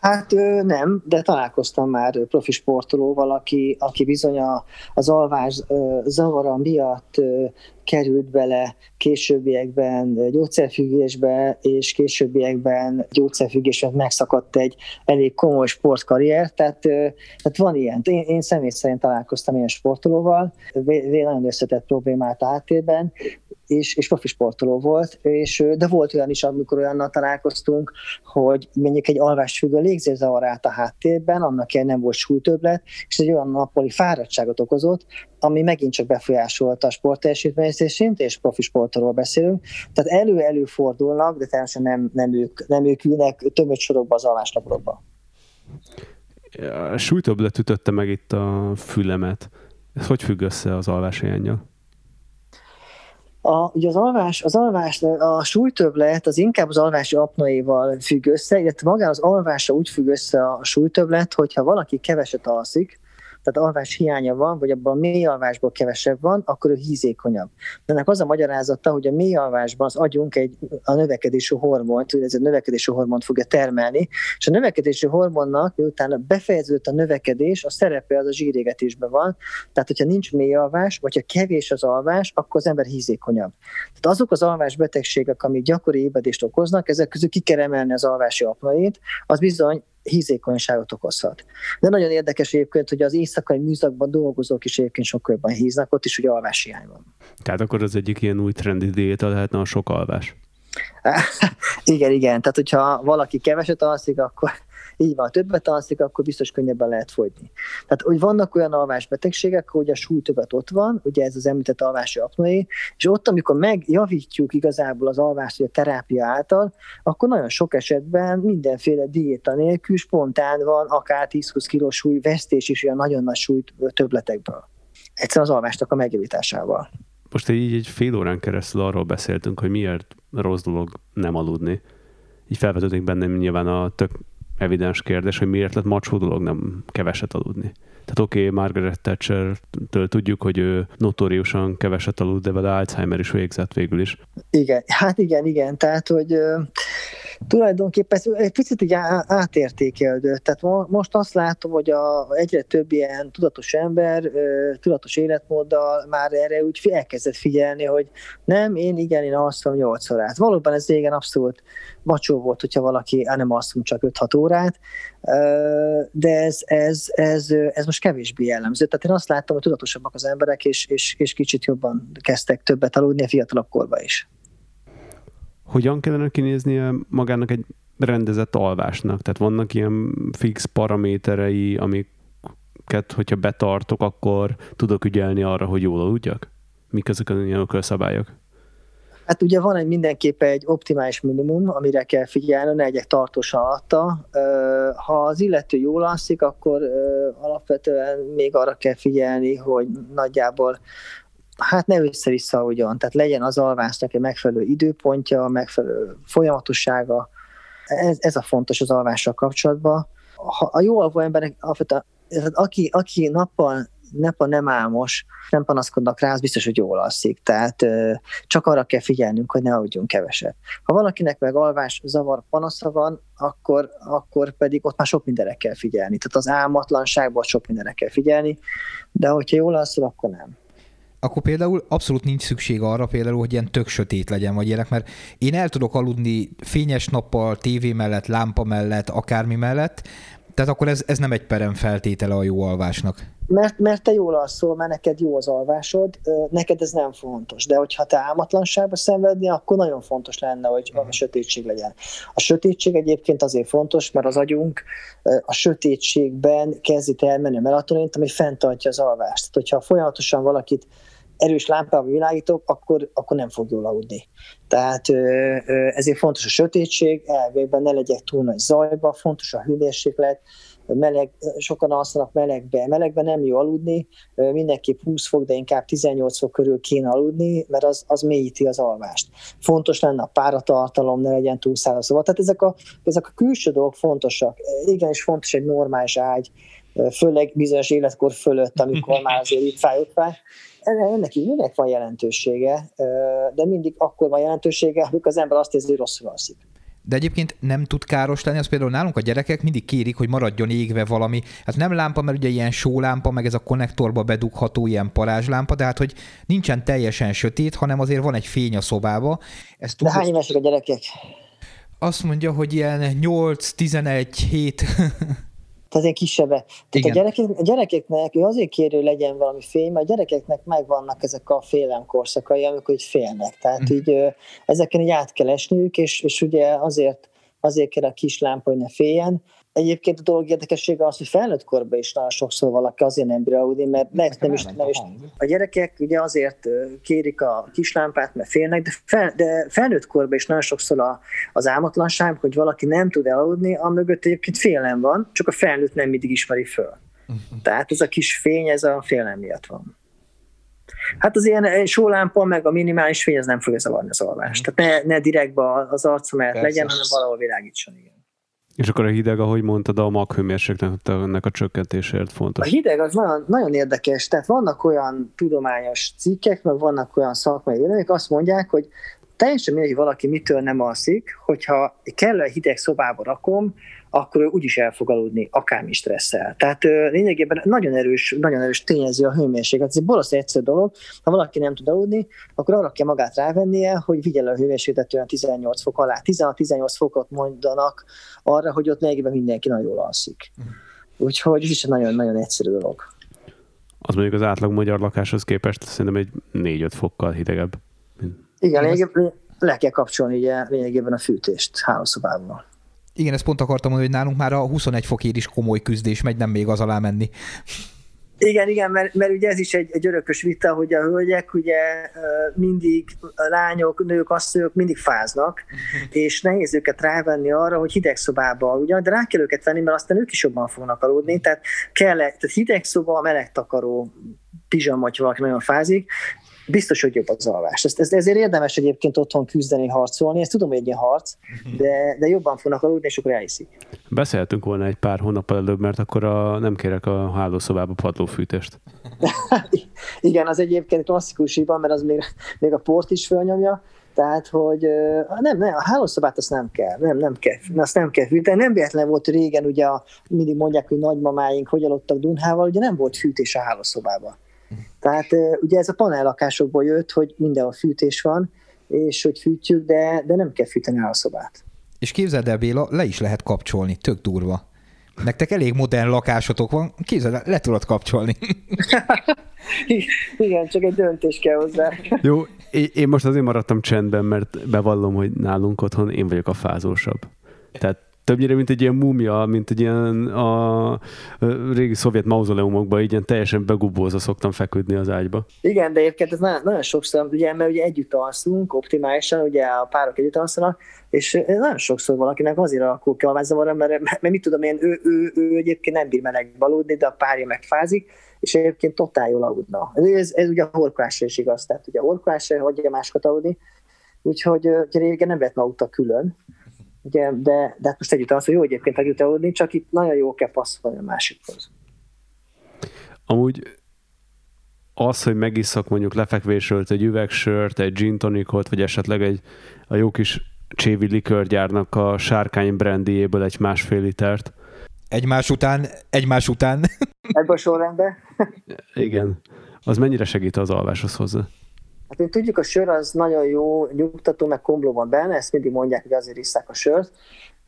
Hát nem, de találkoztam már profi sportolóval, aki, aki bizony az alvás zavara miatt került bele későbbiekben gyógyszerfüggésbe, és későbbiekben gyógyszerfüggésben megszakadt egy elég komoly sportkarrier, tehát, tehát van ilyen. Én, én személy szerint találkoztam ilyen sportolóval, nagyon összetett problémát áttérben, és, és profi sportoló volt, és, de volt olyan is, amikor olyannal találkoztunk, hogy mondjuk egy alvásfüggő légzérzavar állt a háttérben, annak nem volt súlytöblet, és egy olyan nappali fáradtságot okozott, ami megint csak befolyásolta a sportteljesítményt, és profi sportról beszélünk. Tehát elő-elő fordulnak, de természetesen nem, nem, ők, nem ők ülnek tömött sorokba az alvásnaplókba.
A súlytöblet ütötte meg itt a fülemet. Ez hogy függ össze az alváshiányjal?
A, ugye az alvás, az alvás, a súlytöblet az inkább az alvási apnoéval függ össze, illetve magán az alvásra úgy függ össze a súlytöblet, hogyha valaki keveset alszik, tehát alvás hiánya van, vagy abban a mély alvásból kevesebb van, akkor ő hízékonyabb. De ennek az a magyarázata, hogy a mély alvásban az agyunk egy a növekedési hormont, ez a növekedési hormont fogja termelni, és a növekedési hormonnak, miután befejeződött a növekedés, a szerepe az a zsírégetésben van, tehát hogyha nincs mély alvás, vagy ha kevés az alvás, akkor az ember hízékonyabb. Tehát azok az alvás betegségek, amik gyakori ébredést okoznak, ezek közül ki kell emelni az alvási apnoét, az bizony hízékonyságot okozhat. De nagyon érdekes egyébként, hogy az éjszakai műszakban dolgozók is egyébként sokkal jobban híznak, ott is ugye alvás hiány van.
Tehát akkor az egyik ilyen új trendi diéta lehetne a sok alvás.
igen, igen. Tehát, hogyha valaki keveset alszik, akkor így van, többet alszik, akkor biztos könnyebben lehet fogyni. Tehát, hogy vannak olyan alvásbetegségek, hogy a súlytöbbet ott van, ugye ez az említett alvási apnoé, és ott, amikor megjavítjuk igazából az alvást a terápia által, akkor nagyon sok esetben mindenféle diéta nélkül spontán van akár 10-20 kg súly vesztés is olyan nagyon nagy súlyt többletekből. Egyszerűen az alvásnak a megjavításával.
Most így egy fél órán keresztül arról beszéltünk, hogy miért rossz dolog nem aludni. Így felvetődik bennem nyilván a tök evidens kérdés, hogy miért lett macsó dolog nem keveset aludni. Tehát oké, okay, Margaret Thatcher-től tudjuk, hogy ő notóriusan keveset alud, de vele Alzheimer is végzett végül is.
Igen, hát igen, igen. Tehát, hogy tulajdonképpen ez egy picit így átértékelődött. Tehát most azt látom, hogy a, egyre több ilyen tudatos ember, tudatos életmóddal már erre úgy elkezdett figyelni, hogy nem, én igen, én alszom 8 órát. Valóban ez régen abszolút macsó volt, hogyha valaki nem alszom csak 5-6 órát, de ez, ez, ez, ez most kevésbé jellemző. Tehát én azt láttam, hogy tudatosabbak az emberek, és, és, és kicsit jobban kezdtek többet aludni a fiatalabb korban is
hogyan kellene kinéznie magának egy rendezett alvásnak? Tehát vannak ilyen fix paraméterei, amiket, hogyha betartok, akkor tudok ügyelni arra, hogy jól aludjak? Mik ezek a ilyen szabályok?
Hát ugye van egy mindenképpen egy optimális minimum, amire kell figyelni, ne egyek tartós alatta. Ha az illető jól alszik, akkor alapvetően még arra kell figyelni, hogy nagyjából hát ne össze-vissza ugyan, tehát legyen az alvásnak egy megfelelő időpontja, megfelelő folyamatossága, ez, ez a fontos az alvással kapcsolatban. Ha a jó alvó emberek, aki, aki nappal nappal nem álmos, nem panaszkodnak rá, az biztos, hogy jól alszik. Tehát csak arra kell figyelnünk, hogy ne aludjunk keveset. Ha valakinek meg alvás zavar panasza van, akkor, akkor pedig ott már sok mindenre kell figyelni. Tehát az álmatlanságban sok mindenre kell figyelni, de hogyha jól alszol, akkor nem
akkor például abszolút nincs szükség arra például, hogy ilyen tök sötét legyen, vagy ilyenek, mert én el tudok aludni fényes nappal, tévé mellett, lámpa mellett, akármi mellett, tehát akkor ez, ez nem egy perem feltétele a jó alvásnak.
Mert, mert te jól alszol, mert neked jó az alvásod, neked ez nem fontos. De hogyha te álmatlanságba szenvedni, akkor nagyon fontos lenne, hogy a sötétség legyen. A sötétség egyébként azért fontos, mert az agyunk a sötétségben kezdi termelni a melatonint, ami fenntartja az alvást. Tehát, hogyha folyamatosan valakit erős lámpával világítok, akkor, akkor nem fog jól aludni. Tehát ezért fontos a sötétség, elvében ne legyek túl nagy zajba, fontos a hőmérséklet, meleg, sokan alszanak melegbe, melegbe nem jó aludni, mindenképp 20 fok, de inkább 18 fok körül kéne aludni, mert az, az mélyíti az alvást. Fontos lenne a páratartalom, ne legyen túl száraz. Tehát ezek a, ezek a külső dolgok fontosak. Igenis fontos egy normális ágy, főleg bizonyos életkor fölött, amikor már azért itt fáj, ott fáj. Ennek így mindenek van jelentősége, de mindig akkor van jelentősége, amikor az ember azt érzi, hogy rosszul alszik.
De egyébként nem tud káros lenni, az például nálunk a gyerekek mindig kérik, hogy maradjon égve valami. Hát nem lámpa, mert ugye ilyen sólámpa, meg ez a konnektorba bedugható ilyen parázslámpa, de hát hogy nincsen teljesen sötét, hanem azért van egy fény a szobába.
Ezt de hány évesek a gyerekek?
Azt mondja, hogy ilyen 8-11 7
tehát egy kisebbek. Tehát a, gyerekek, a gyerekeknek, ő azért kér, hogy legyen valami fény, mert a gyerekeknek megvannak ezek a félelem korszakai, amikor így félnek. Tehát mm. így ezeken így át kell esniük, és, és ugye azért, azért kell a kis lámpa, hogy ne féljen, Egyébként a dolog érdekessége az, hogy felnőtt korban is nagyon sokszor valaki azért nem bír aludni, mert nem, nem, is, nem is. A gyerekek ugye azért kérik a kislámpát, mert félnek, de, fel, de felnőtt korban is nagyon sokszor a, az álmatlanság, hogy valaki nem tud elaludni, a mögött egyébként félelem van, csak a felnőtt nem mindig ismeri föl. Uh-huh. Tehát ez a kis fény, ez a félelem miatt van. Hát az ilyen sólámpa, meg a minimális fény, ez nem fogja zavarni az alvást. Uh-huh. Tehát ne, ne direktbe az arcom legyen, hanem valahol világítson, igen.
És akkor a hideg, ahogy mondtad, a maghőmérsékletnek a csökkentésért fontos.
A hideg az nagyon, nagyon érdekes, tehát vannak olyan tudományos cikkek, meg vannak olyan szakmai vélemények, azt mondják, hogy teljesen mindegy, hogy valaki mitől nem alszik, hogyha kellően hideg szobába rakom, akkor ő úgyis el fog aludni, akármi stresszel. Tehát lényegében nagyon erős, nagyon erős tényező a hőmérséklet. Ez egy bolosz egyszerű dolog. Ha valaki nem tud aludni, akkor arra kell magát rávennie, hogy vigye le a hőmérsékletet olyan 18 fok alá. 16-18 fokot mondanak arra, hogy ott lényegében mindenki nagyon jól alszik. Úgyhogy ez is nagyon-nagyon egyszerű dolog.
Az mondjuk az átlag magyar lakáshoz képest szerintem egy 4-5 fokkal hidegebb.
Igen, lényegében, le kell kapcsolni ugye lényegében a fűtést hálószobában.
Igen, ezt pont akartam mondani, hogy nálunk már a 21 fokért is komoly küzdés megy, nem még az alá menni.
Igen, igen, mert, mert ugye ez is egy, egy örökös vita, hogy a hölgyek ugye mindig, a lányok, nők, asszonyok mindig fáznak, és nehéz őket rávenni arra, hogy hideg szobába, ugye, de rá kell őket venni, mert aztán ők is jobban fognak aludni, tehát kell, tehát hideg szoba, meleg takaró, pizsam, hogy valaki nagyon fázik, biztos, hogy jobb az alvás. Ezt, ezt, ezért érdemes egyébként otthon küzdeni, harcolni. Ezt tudom, hogy egy ilyen harc, de, de jobban fognak aludni, és akkor elhiszik.
Beszéltünk volna egy pár hónap előbb, mert akkor a, nem kérek a hálószobába padlófűtést.
Igen, az egyébként klasszikus hiba, mert az még, még a port is fölnyomja, tehát, hogy nem, nem, a hálószobát azt nem kell, nem, nem kell, azt nem kell fűteni. Nem véletlen volt régen, ugye mindig mondják, hogy nagymamáink hogy aludtak Dunhával, ugye nem volt fűtés a hálószobában. Tehát ugye ez a panellakásokból jött, hogy mindenhol fűtés van, és hogy fűtjük, de, de nem kell fűteni a szobát.
És képzeld el, Béla, le is lehet kapcsolni, tök durva. Nektek elég modern lakásotok van, képzeld el, le tudod kapcsolni.
Igen, csak egy döntés kell hozzá.
Jó, én most azért maradtam csendben, mert bevallom, hogy nálunk otthon én vagyok a fázósabb. Tehát többnyire, mint egy ilyen múmia, mint egy ilyen a régi szovjet mauzoleumokban, így ilyen teljesen begubózva szoktam feküdni az ágyba.
Igen, de egyébként ez nagyon, nagyon sokszor, ugye, mert ugye együtt alszunk optimálisan, ugye a párok együtt alszanak, és nagyon sokszor valakinek azért alakul ki a mert, mert, mert, mit tudom én, ő, ő, ő, egyébként nem bír melegbe aludni, de a párja megfázik, és egyébként totál jól aludna. Ez, ez ugye a horkolásra is igaz, tehát ugye a horkolásra hagyja másokat aludni, úgyhogy ugye régen nem vett aludtak külön, ugye, de, de hát most együtt az, hogy jó egyébként együtt aludni, csak itt nagyon jó kell passzolni a másikhoz.
Amúgy az, hogy megisszak mondjuk lefekvésről egy üvegsört, egy gin tonicot, vagy esetleg egy a jó kis csévi likörgyárnak a sárkány brandyjéből egy másfél litert.
Egymás után, egymás után.
Ebben a sorrendben.
Igen. Az mennyire segít az alváshoz hozzá?
Hát mint tudjuk, a sör az nagyon jó, nyugtató, meg kombló van benne, ezt mindig mondják, hogy azért isszák a sört.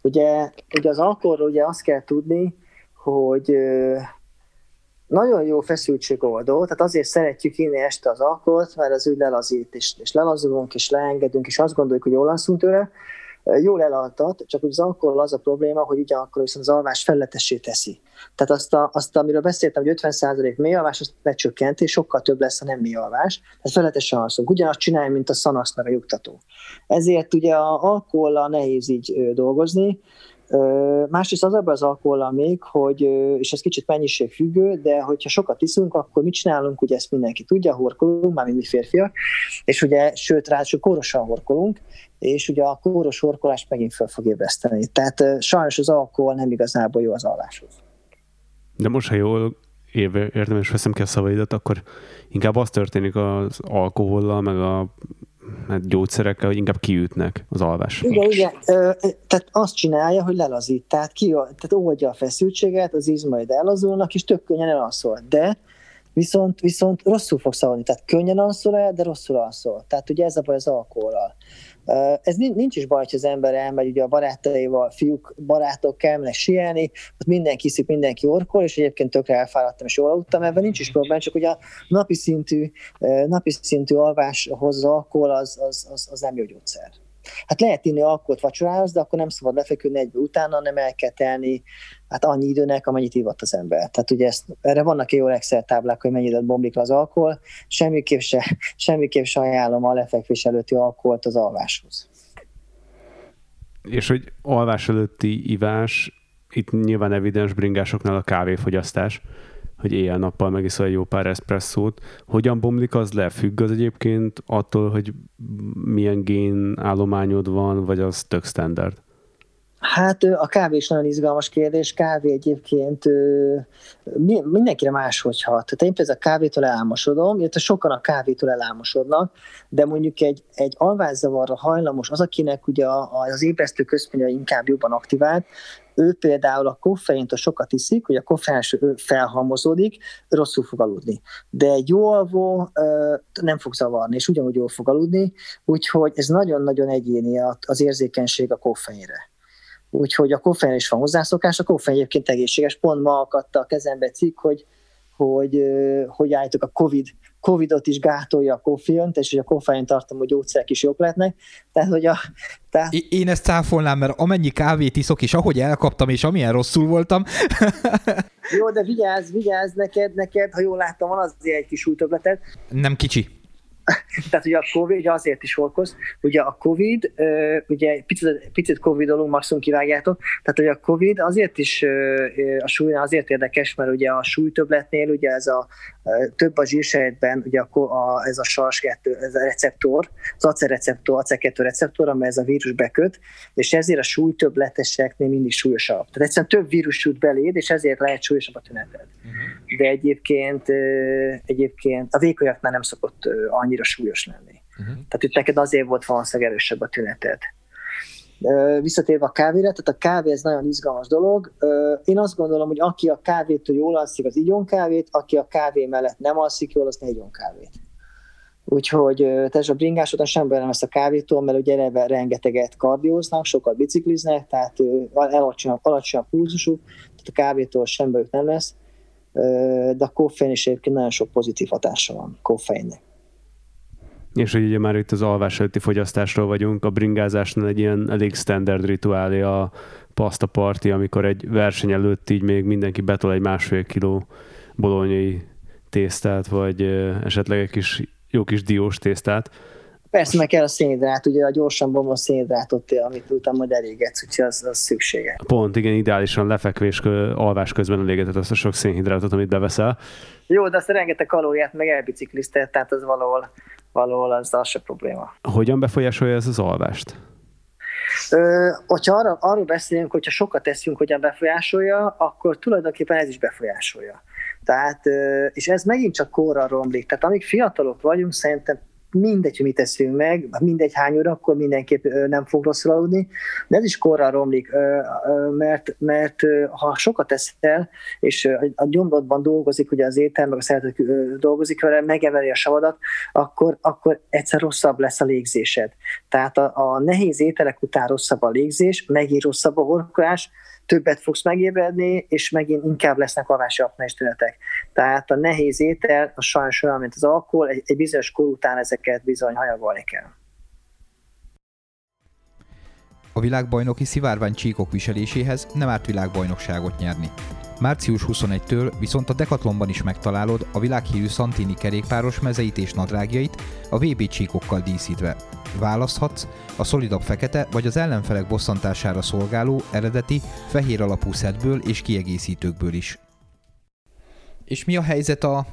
Ugye, ugye az alkoholról ugye azt kell tudni, hogy nagyon jó feszültségoldó, tehát azért szeretjük inni este az alkoholt, mert az úgy lelazít, és, és lelazulunk, és leengedünk, és azt gondoljuk, hogy jól tőle, jól elaltat, csak az alkohol az a probléma, hogy ugyanakkor viszont az alvás felletessé teszi. Tehát azt, a, azt amiről beszéltem, hogy 50% mély alvás, azt lecsökkenti, és sokkal több lesz a nem mély alvás. Tehát felletesen alszunk. Ugyanazt csinálja, mint a szanasz meg a nyugtató. Ezért ugye a alkohollal nehéz így dolgozni, Másrészt az abban az alkohollal még, hogy, és ez kicsit mennyiségfüggő, de hogyha sokat iszunk, akkor mit csinálunk, ugye ezt mindenki tudja, horkolunk, már mi férfiak, és ugye, sőt, ráadásul kórosan horkolunk, és ugye a kóros horkolás megint fel fog ébreszteni. Tehát sajnos az alkohol nem igazából jó az alváshoz.
De most, ha jól értem, és veszem ki a szavaidat, akkor inkább az történik az alkohollal, meg a hát gyógyszerekkel, hogy inkább kiütnek az alvás.
Igen, igen. Ö, tehát azt csinálja, hogy lelazít, tehát, ki, tehát oldja a feszültséget, az izmaid ellazulnak, és tök könnyen elalszol. De viszont, viszont rosszul fogsz aludni, tehát könnyen alszol el, de rosszul alszol. Tehát ugye ez a baj az alkoholal. Ez nincs is baj, hogy az ember elmegy ugye a barátaival, fiúk, barátok elmennek sielni, ott mindenki iszik, mindenki orkol, és egyébként tökre elfáradtam, és jól aludtam, ebben nincs is probléma, csak ugye a napi szintű, napi szintű alváshoz az alkohol az, az, az, az nem jó gyógyszer. Hát lehet inni alkoholt vacsorához, de akkor nem szabad lefeküdni egybe utána, hanem el kell telni hát annyi időnek, amennyit ívott az ember. Tehát ugye ezt, erre vannak jó Excel táblák, hogy mennyire bomlik az alkohol, semmiképp se, semmiképp se ajánlom a lefekvés előtti alkoholt az alváshoz.
És hogy alvás előtti ivás, itt nyilván evidens bringásoknál a kávéfogyasztás, hogy éjjel-nappal megiszol egy jó pár eszpresszót. Hogyan bomlik az le? Függ az egyébként attól, hogy milyen gén állományod van, vagy az tök standard?
Hát a kávé is nagyon izgalmas kérdés. Kávé egyébként mindenkire máshogy hat. Tehát én például a kávétól elálmosodom, illetve sokan a kávétól elálmosodnak, de mondjuk egy, egy alvászavarra hajlamos, az, akinek ugye az ébresztő központja inkább jobban aktivált, ő például a koffeintől sokat iszik, hogy a koffein felhalmozódik, rosszul fog aludni. De egy jó alvó nem fog zavarni, és ugyanúgy jól fog aludni, úgyhogy ez nagyon-nagyon egyéni az érzékenység a koffeinre. Úgyhogy a koffein is van hozzászokás, a koffein egyébként egészséges. Pont ma akadt a kezembe cikk, hogy hogy, hogy állítok a COVID Covidot is gátolja a koffeint, és hogy a koffein tartalmú gyógyszerek is jók lehetnek. Tehát, hogy a, tehát...
Én ezt cáfolnám, mert amennyi kávét iszok, és ahogy elkaptam, és amilyen rosszul voltam.
Jó, de vigyázz, vigyázz neked, neked, ha jól láttam, van azért egy kis újtöbleted.
Nem kicsi.
Tehát ugye a Covid azért is okoz, ugye a Covid, ugye picit, picit Covidolunk, maximum kivágjátok, tehát ugye a Covid azért is a súly azért érdekes, mert ugye a súlytöbletnél ugye ez a több a zsírsejtben, ugye a, a, ez a SARS-2, ez a receptor, az acer receptor, acer2 receptor, amely ez a vírus beköt, és ezért a súlytöbleteseknél mindig súlyosabb. Tehát egyszerűen több vírus jut beléd, és ezért lehet súlyosabb a tüneted. Uh-huh. De egyébként, egyébként a vékonyakknál nem szokott annyira súlyos lenni. Uh-huh. Tehát itt neked azért volt valószínűleg erősebb a tüneted. Visszatérve a kávére, tehát a kávé ez nagyon izgalmas dolog. Én azt gondolom, hogy aki a kávétől jól alszik, az igyon kávét, aki a kávé mellett nem alszik jól, az ne igyon kávét. Úgyhogy tehát a bringás után sem nem lesz a kávétól, mert ugye eleve rengeteget kardióznak, sokat bicikliznek, tehát alacsony, alacsony a pulzusuk, tehát a kávétól sem nem lesz, de a koffein is egyébként nagyon sok pozitív hatása van koffeinnek.
És hogy ugye már itt az alvás előtti fogyasztásról vagyunk, a bringázásnál egy ilyen elég standard rituálé a pasta party, amikor egy verseny előtt így még mindenki betol egy másfél kiló bolonyai tésztát, vagy esetleg egy kis jó kis diós tésztát.
Persze, meg kell a szénhidrát, ugye a gyorsan bomló szénhidrátot, amit utána majd elégetsz, úgyhogy az, az szüksége.
Pont, igen, ideálisan lefekvés, alvás közben elégeted azt a sok szénhidrátot, amit beveszel.
Jó, de azt a rengeteg kalóriát meg elbiciklizted, tehát az valahol valahol az, az se probléma.
Hogyan befolyásolja ez az alvást?
Ö, hogyha arra, arról beszélünk, hogyha sokat teszünk, hogyan befolyásolja, akkor tulajdonképpen ez is befolyásolja. Tehát, és ez megint csak korra romlik. Tehát amíg fiatalok vagyunk, szerintem mindegy, hogy mit teszünk meg, mindegy hány óra, akkor mindenképp nem fog rosszul aludni, de ez is korra romlik, mert, mert ha sokat teszel, és a gyomrodban dolgozik, ugye az étel, meg a szeretet dolgozik vele, megeveli a savadat, akkor, akkor egyszer rosszabb lesz a légzésed. Tehát a, a nehéz ételek után rosszabb a légzés, megint rosszabb a horkolás, többet fogsz megébredni, és megint inkább lesznek alvási apnés tünetek. Tehát a nehéz étel, a sajnos olyan, mint az alkohol, egy, egy bizonyos kor után ezeket bizony hanyagolni kell.
A világbajnoki szivárvány csíkok viseléséhez nem árt világbajnokságot nyerni. Március 21-től viszont a Decathlonban is megtalálod a világhírű Santini kerékpáros mezeit és nadrágjait a VB csíkokkal díszítve. Választhatsz a szolidabb fekete vagy az ellenfelek bosszantására szolgáló eredeti fehér alapú szedből és kiegészítőkből is. És mi a helyzet a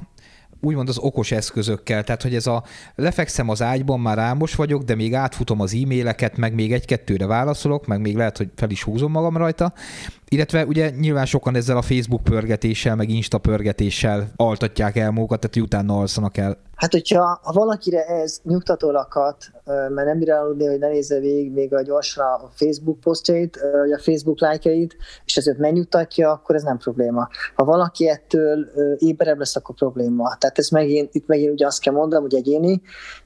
úgymond az okos eszközökkel, tehát hogy ez a lefekszem az ágyban, már álmos vagyok, de még átfutom az e-maileket, meg még egy-kettőre válaszolok, meg még lehet, hogy fel is húzom magam rajta, illetve ugye nyilván sokan ezzel a Facebook pörgetéssel, meg Insta pörgetéssel altatják el magukat, tehát utána alszanak el.
Hát, hogyha ha valakire ez nyugtató lakat, mert nem bír aludni, hogy ne nézze végig még a gyorsan a Facebook posztjait, vagy a Facebook lájkeit, és ezért megnyugtatja, akkor ez nem probléma. Ha valaki ettől éberebb lesz, akkor probléma. Tehát ez megint, itt megint ugye azt kell mondanom, hogy egyéni,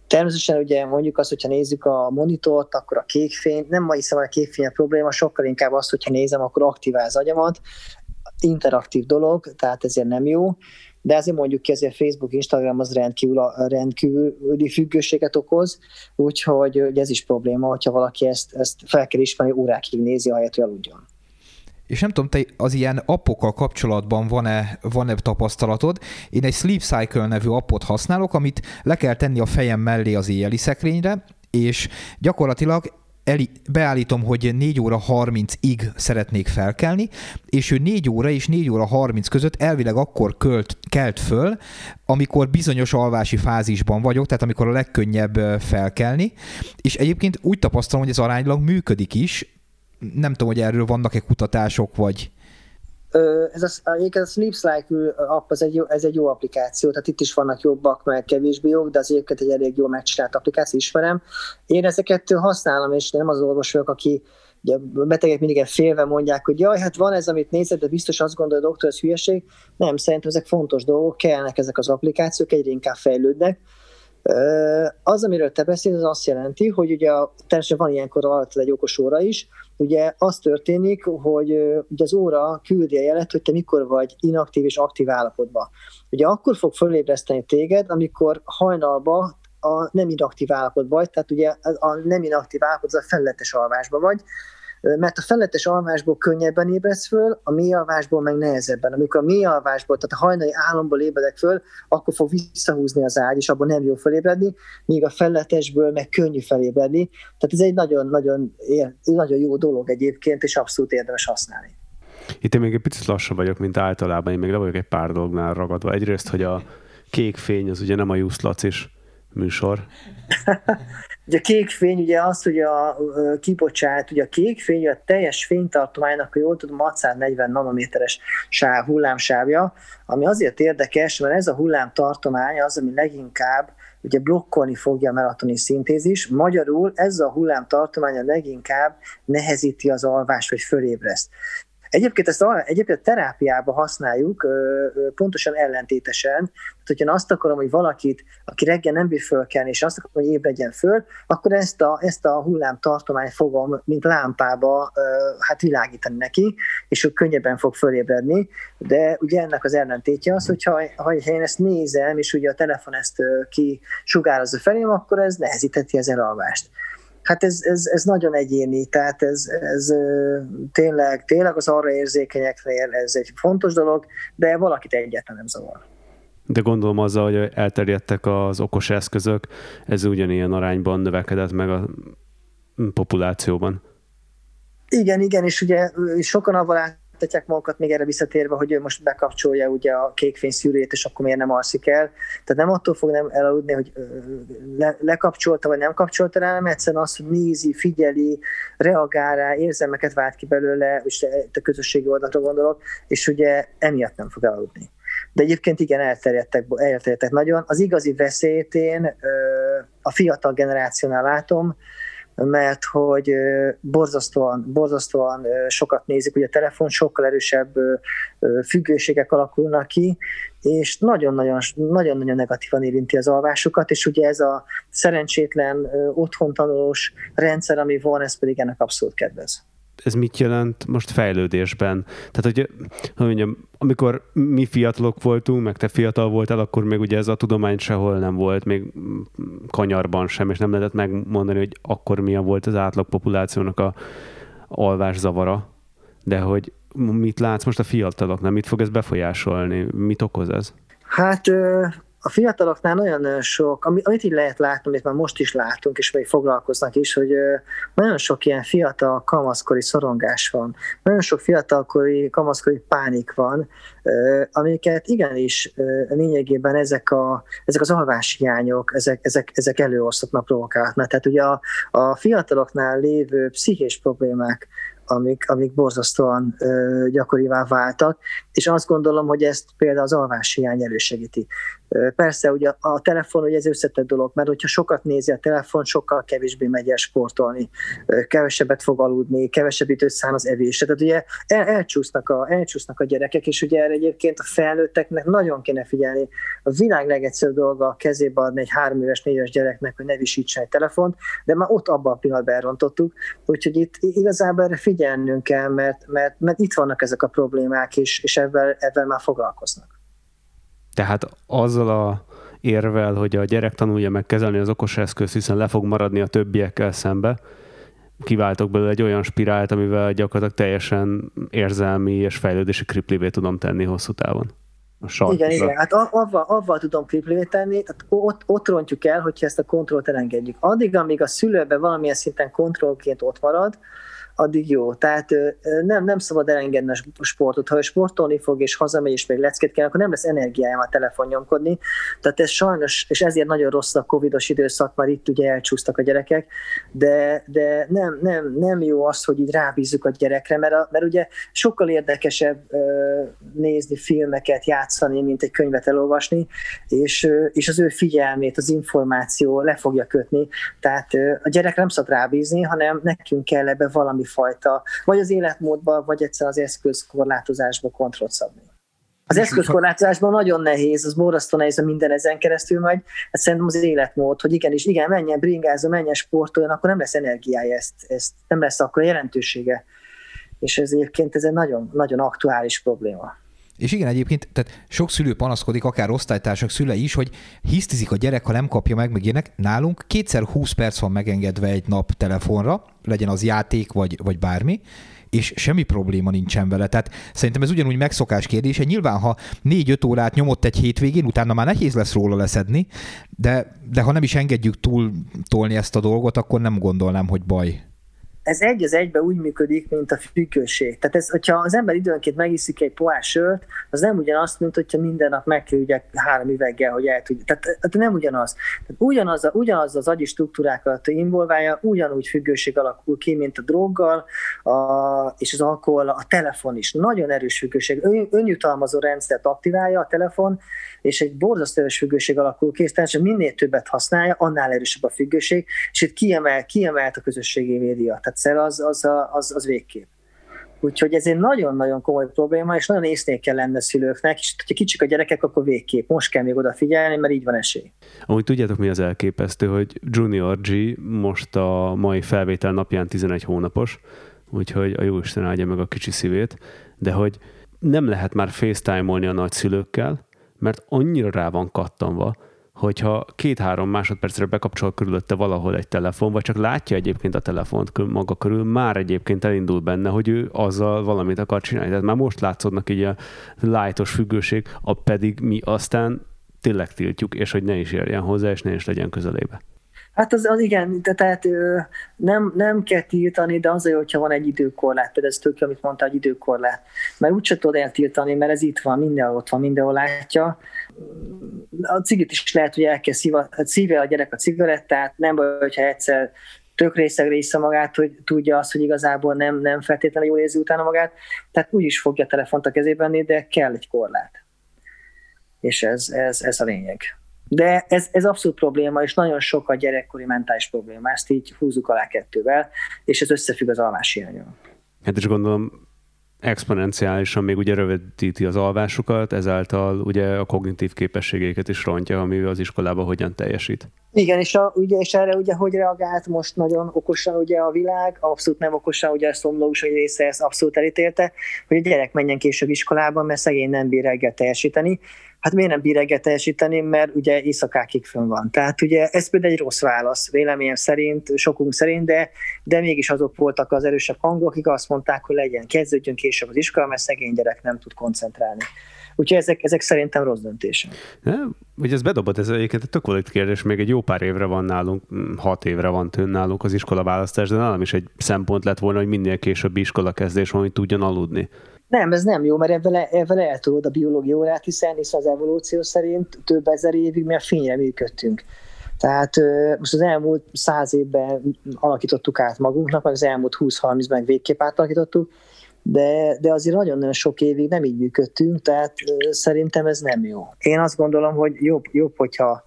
Természetesen ugye mondjuk azt, hogyha nézzük a monitort, akkor a kékfény, nem ma hiszem, a kékfény a probléma, sokkal inkább azt, hogyha nézem, akkor aktivál az agyamat, interaktív dolog, tehát ezért nem jó, de azért mondjuk ki, azért Facebook, Instagram az rendkívül, rendkívüli függőséget okoz, úgyhogy ez is probléma, hogyha valaki ezt, ezt fel kell ismerni, órákig nézi, ahelyett, hogy aludjon.
És nem tudom, te az ilyen appokkal kapcsolatban van-e, van-e tapasztalatod? Én egy Sleep Cycle nevű appot használok, amit le kell tenni a fejem mellé az éjjeli szekrényre, és gyakorlatilag eli, beállítom, hogy 4 óra 30-ig szeretnék felkelni, és ő 4 óra és 4 óra 30 között elvileg akkor költ, kelt föl, amikor bizonyos alvási fázisban vagyok, tehát amikor a legkönnyebb felkelni, és egyébként úgy tapasztalom, hogy ez aránylag működik is, nem tudom, hogy erről vannak-e kutatások, vagy...
Ez a, a Sleep Cycle app, ez egy, jó, ez egy jó applikáció, tehát itt is vannak jobbak, meg kevésbé jók, de az egyébként egy elég jó megcsinált applikáció, ismerem. Én ezeket használom, és nem az orvos vagyok, aki ugye a betegek mindig félve mondják, hogy jaj, hát van ez, amit nézed, de biztos azt a doktor, ez hülyeség. Nem, szerintem ezek fontos dolgok, kellnek ezek az applikációk, egyre inkább fejlődnek Az, amiről te beszélsz, az azt jelenti, hogy ugye természetesen van ilyenkor alatt egy okos óra is, ugye az történik, hogy ugye az óra küldi a jelet, hogy te mikor vagy inaktív és aktív állapotban. Ugye akkor fog fölébreszteni téged, amikor hajnalba a nem inaktív állapotban vagy, tehát ugye a nem inaktív állapot az a felletes alvásban vagy, mert a felletes alvásból könnyebben ébredsz föl, a mély alvásból meg nehezebben. Amikor a mély alvásból, tehát a hajnali álomból ébredek föl, akkor fog visszahúzni az ágy, és abból nem jó felébredni, míg a felletesből meg könnyű felébredni. Tehát ez egy nagyon-nagyon nagyon jó dolog egyébként, és abszolút érdemes használni.
Itt én még egy picit lassabb vagyok, mint általában, én még le vagyok egy pár dolognál ragadva. Egyrészt, hogy a kék fény az ugye nem a Juszlac is műsor.
ugye a kék fény ugye az, hogy a kibocsát, ugye a kék fény a teljes fénytartománynak, ha jól tudom, 640 nanométeres sáv, hullámsávja, ami azért érdekes, mert ez a hullámtartomány az, ami leginkább ugye blokkolni fogja a melatonin szintézis, magyarul ez a hullámtartomány a leginkább nehezíti az alvást, vagy fölébreszt. Egyébként ezt a, egyébként a terápiában használjuk pontosan ellentétesen, tehát hogyha azt akarom, hogy valakit, aki reggel nem bír fölkelni, és azt akarom, hogy ébredjen föl, akkor ezt a, ezt a hullám tartományt fogom, mint lámpába hát világítani neki, és ő könnyebben fog fölébredni, de ugye ennek az ellentétje az, hogyha ha én ezt nézem, és ugye a telefon ezt ki sugározza felém, akkor ez nehezíteti az elalvást. Hát ez, ez, ez nagyon egyéni, tehát ez, ez tényleg, tényleg az arra érzékenyeknél ez egy fontos dolog, de valakit egyáltalán nem zavar.
De gondolom azzal, hogy elterjedtek az okos eszközök, ez ugyanilyen arányban növekedett meg a populációban.
Igen, igen, és ugye sokan avval tartatják magukat még erre visszatérve, hogy ő most bekapcsolja ugye a kékfény szűrét, és akkor miért nem alszik el. Tehát nem attól fog nem elaludni, hogy le, lekapcsolta vagy nem kapcsolta rá, hanem egyszerűen az, hogy nézi, figyeli, reagál rá, érzelmeket vált ki belőle, és a közösségi oldalra gondolok, és ugye emiatt nem fog elaludni. De egyébként igen, elterjedtek, elterjedtek nagyon. Az igazi veszélyt én a fiatal generációnál látom, mert hogy borzasztóan, borzasztóan sokat nézik, ugye a telefon sokkal erősebb függőségek alakulnak ki, és nagyon-nagyon, nagyon-nagyon negatívan érinti az alvásukat, és ugye ez a szerencsétlen otthontanulós rendszer, ami van, ez pedig ennek abszolút kedvez
ez mit jelent most fejlődésben? Tehát, hogy, hogy mondjam, amikor mi fiatalok voltunk, meg te fiatal voltál, akkor még ugye ez a tudomány sehol nem volt, még kanyarban sem, és nem lehetett megmondani, hogy akkor milyen volt az átlag populációnak a alvászavara, de hogy mit látsz most a fiataloknál, mit fog ez befolyásolni, mit okoz ez?
Hát a fiataloknál nagyon sok, amit így lehet látni, amit már most is látunk, és még foglalkoznak is, hogy nagyon sok ilyen fiatal kamaszkori szorongás van, nagyon sok fiatalkori kamaszkori pánik van, amiket igenis lényegében ezek, a, ezek az alváshiányok, ezek, ezek, ezek előosztatnak, provokálhatnak. Tehát ugye a, a fiataloknál lévő pszichés problémák, amik, amik borzasztóan ö, gyakorivá váltak, és azt gondolom, hogy ezt például az alváshiány elősegíti. Persze, ugye a telefon ugye ez összetett dolog, mert hogyha sokat nézi a telefon, sokkal kevésbé megy el sportolni, kevesebbet fog aludni, kevesebb időt szán az evésre. Tehát ugye el, elcsúsznak, a, elcsúsznak a gyerekek, és ugye erre egyébként a felnőtteknek nagyon kéne figyelni. A világ legegyszerűbb dolga a kezébe adni egy három éves, négyes gyereknek, hogy ne visítsen egy telefont, de már ott abban a pillanatban elrontottuk. Úgyhogy itt igazából erre figyelnünk kell, mert, mert, mert itt vannak ezek a problémák, és, és ebben, ebben már foglalkoznak.
Tehát azzal a érvel, hogy a gyerek tanulja meg kezelni az okos eszközt, hiszen le fog maradni a többiekkel szembe, kiváltok belőle egy olyan spirált, amivel gyakorlatilag teljesen érzelmi és fejlődési kriplivé tudom tenni hosszú távon.
Igen, igen, hát avval, avval tudom kriplivé tenni, tehát ott, ott rontjuk el, hogyha ezt a kontrollt elengedjük. Addig, amíg a szülőben valamilyen szinten kontrollként ott marad, addig jó. Tehát nem, nem szabad elengedni a sportot. Ha ő sportolni fog, és hazamegy, és még leckét kell, akkor nem lesz energiája a telefon nyomkodni. Tehát ez sajnos, és ezért nagyon rossz a covidos időszak, már itt ugye elcsúsztak a gyerekek, de, de nem, nem, nem jó az, hogy így rábízzuk a gyerekre, mert, a, mert ugye sokkal érdekesebb nézni filmeket, játszani, mint egy könyvet elolvasni, és, és az ő figyelmét, az információ le fogja kötni. Tehát a gyerek nem szabad rábízni, hanem nekünk kell ebbe valami fajta, vagy az életmódba, vagy egyszer az eszköz korlátozásba kontrollt szabni. Az eszközkorlátozásban nagyon nehéz, az borzasztó nehéz, a minden ezen keresztül megy. Ez szerintem az életmód, hogy igenis, igen, menjen bringázó, menjen sportoljon, akkor nem lesz energiája, ezt, ezt nem lesz akkor jelentősége. És ez egyébként ez egy nagyon, nagyon aktuális probléma.
És igen, egyébként, tehát sok szülő panaszkodik, akár osztálytársak szülei is, hogy hisztizik a gyerek, ha nem kapja meg, meg ilyenek. Nálunk kétszer 20 perc van megengedve egy nap telefonra, legyen az játék, vagy, vagy bármi, és semmi probléma nincsen vele. Tehát szerintem ez ugyanúgy megszokás kérdése. Nyilván, ha négy-öt órát nyomott egy hétvégén, utána már nehéz lesz róla leszedni, de, de ha nem is engedjük túl tolni ezt a dolgot, akkor nem gondolnám, hogy baj
ez egy az egybe úgy működik, mint a függőség. Tehát ez, hogyha az ember időnként megiszik egy pohár sört, az nem ugyanaz, mint hogyha minden nap meg kell ugye három üveggel, hogy el tudja. Tehát, tehát nem ugyanaz. Tehát ugyanaz, a, ugyanaz az agyi struktúrákat involválja, ugyanúgy függőség alakul ki, mint a droggal, a, és az alkohol, a telefon is. Nagyon erős függőség. Ön, önjutalmazó rendszert aktiválja a telefon, és egy borzasztó erős függőség alakul ki, és minél többet használja, annál erősebb a függőség, és itt kiemel, kiemelt a közösségi média. Tehát egyszer, az, az, az, az végképp. Úgyhogy ez egy nagyon-nagyon komoly probléma, és nagyon észnél kell lenne szülőknek, és ha kicsik a gyerekek, akkor végképp. Most kell még odafigyelni, mert így van esély.
Amúgy tudjátok, mi az elképesztő, hogy Junior G most a mai felvétel napján 11 hónapos, úgyhogy a Jóisten áldja meg a kicsi szívét, de hogy nem lehet már facetime-olni a nagyszülőkkel, mert annyira rá van kattanva, hogyha két-három másodpercre bekapcsol körülötte valahol egy telefon, vagy csak látja egyébként a telefont maga körül, már egyébként elindul benne, hogy ő azzal valamit akar csinálni. Tehát már most látszódnak így a lájtos függőség, a pedig mi aztán tényleg tiltjuk, és hogy ne is érjen hozzá, és ne is legyen közelébe.
Hát az, az igen, de tehát nem, nem kell tiltani, de az a jó, hogyha van egy időkorlát, például ez tök amit mondta, egy időkorlát. Mert úgyse tudod eltiltani, mert ez itt van, mindenhol ott van, mindenhol látja. A cigit is lehet, hogy el kell szíva, a gyerek a cigarettát, nem baj, hogyha egyszer tök részeg része magát, hogy tudja azt, hogy igazából nem, nem feltétlenül jól érzi utána magát, tehát úgy is fogja a telefont a kezében, de kell egy korlát. És ez, ez, ez a lényeg. De ez, ez abszolút probléma, és nagyon sok a gyerekkori mentális probléma. Ezt így húzzuk alá kettővel, és ez összefügg az alvás hiányol.
Hát és gondolom exponenciálisan még ugye rövidíti az alvásukat, ezáltal ugye a kognitív képességeiket is rontja, ami az iskolában hogyan teljesít.
Igen, és, a, ugye, és erre ugye hogy reagált most nagyon okosan ugye a világ, abszolút nem okosan, ugye a szomlós egy része ezt abszolút elítélte, hogy a gyerek menjen később iskolába, mert szegény nem bír reggel teljesíteni. Hát miért nem bír reggel teljesíteni, mert ugye éjszakákig fönn van. Tehát ugye ez például egy rossz válasz, véleményem szerint, sokunk szerint, de, de mégis azok voltak az erősebb hangok, akik azt mondták, hogy legyen, kezdődjön később az iskola, mert szegény gyerek nem tud koncentrálni. Úgyhogy ezek, ezek szerintem rossz döntések.
Hogy ez bedobott, ez egyébként egy tök kérdés, még egy jó pár évre van nálunk, hat évre van tőn nálunk az iskola választás, de nálam is egy szempont lett volna, hogy minél később iskola kezdés van, hogy tudjon aludni.
Nem, ez nem jó, mert ebben, ebben eltolod a biológia órát, hiszen, hiszen az evolúció szerint több ezer évig mi a fényre működtünk. Tehát most az elmúlt száz évben alakítottuk át magunknak, az elmúlt 20-30-ben végképp átalakítottuk, de, de azért nagyon-nagyon sok évig nem így működtünk, tehát szerintem ez nem jó. Én azt gondolom, hogy jobb, jobb hogyha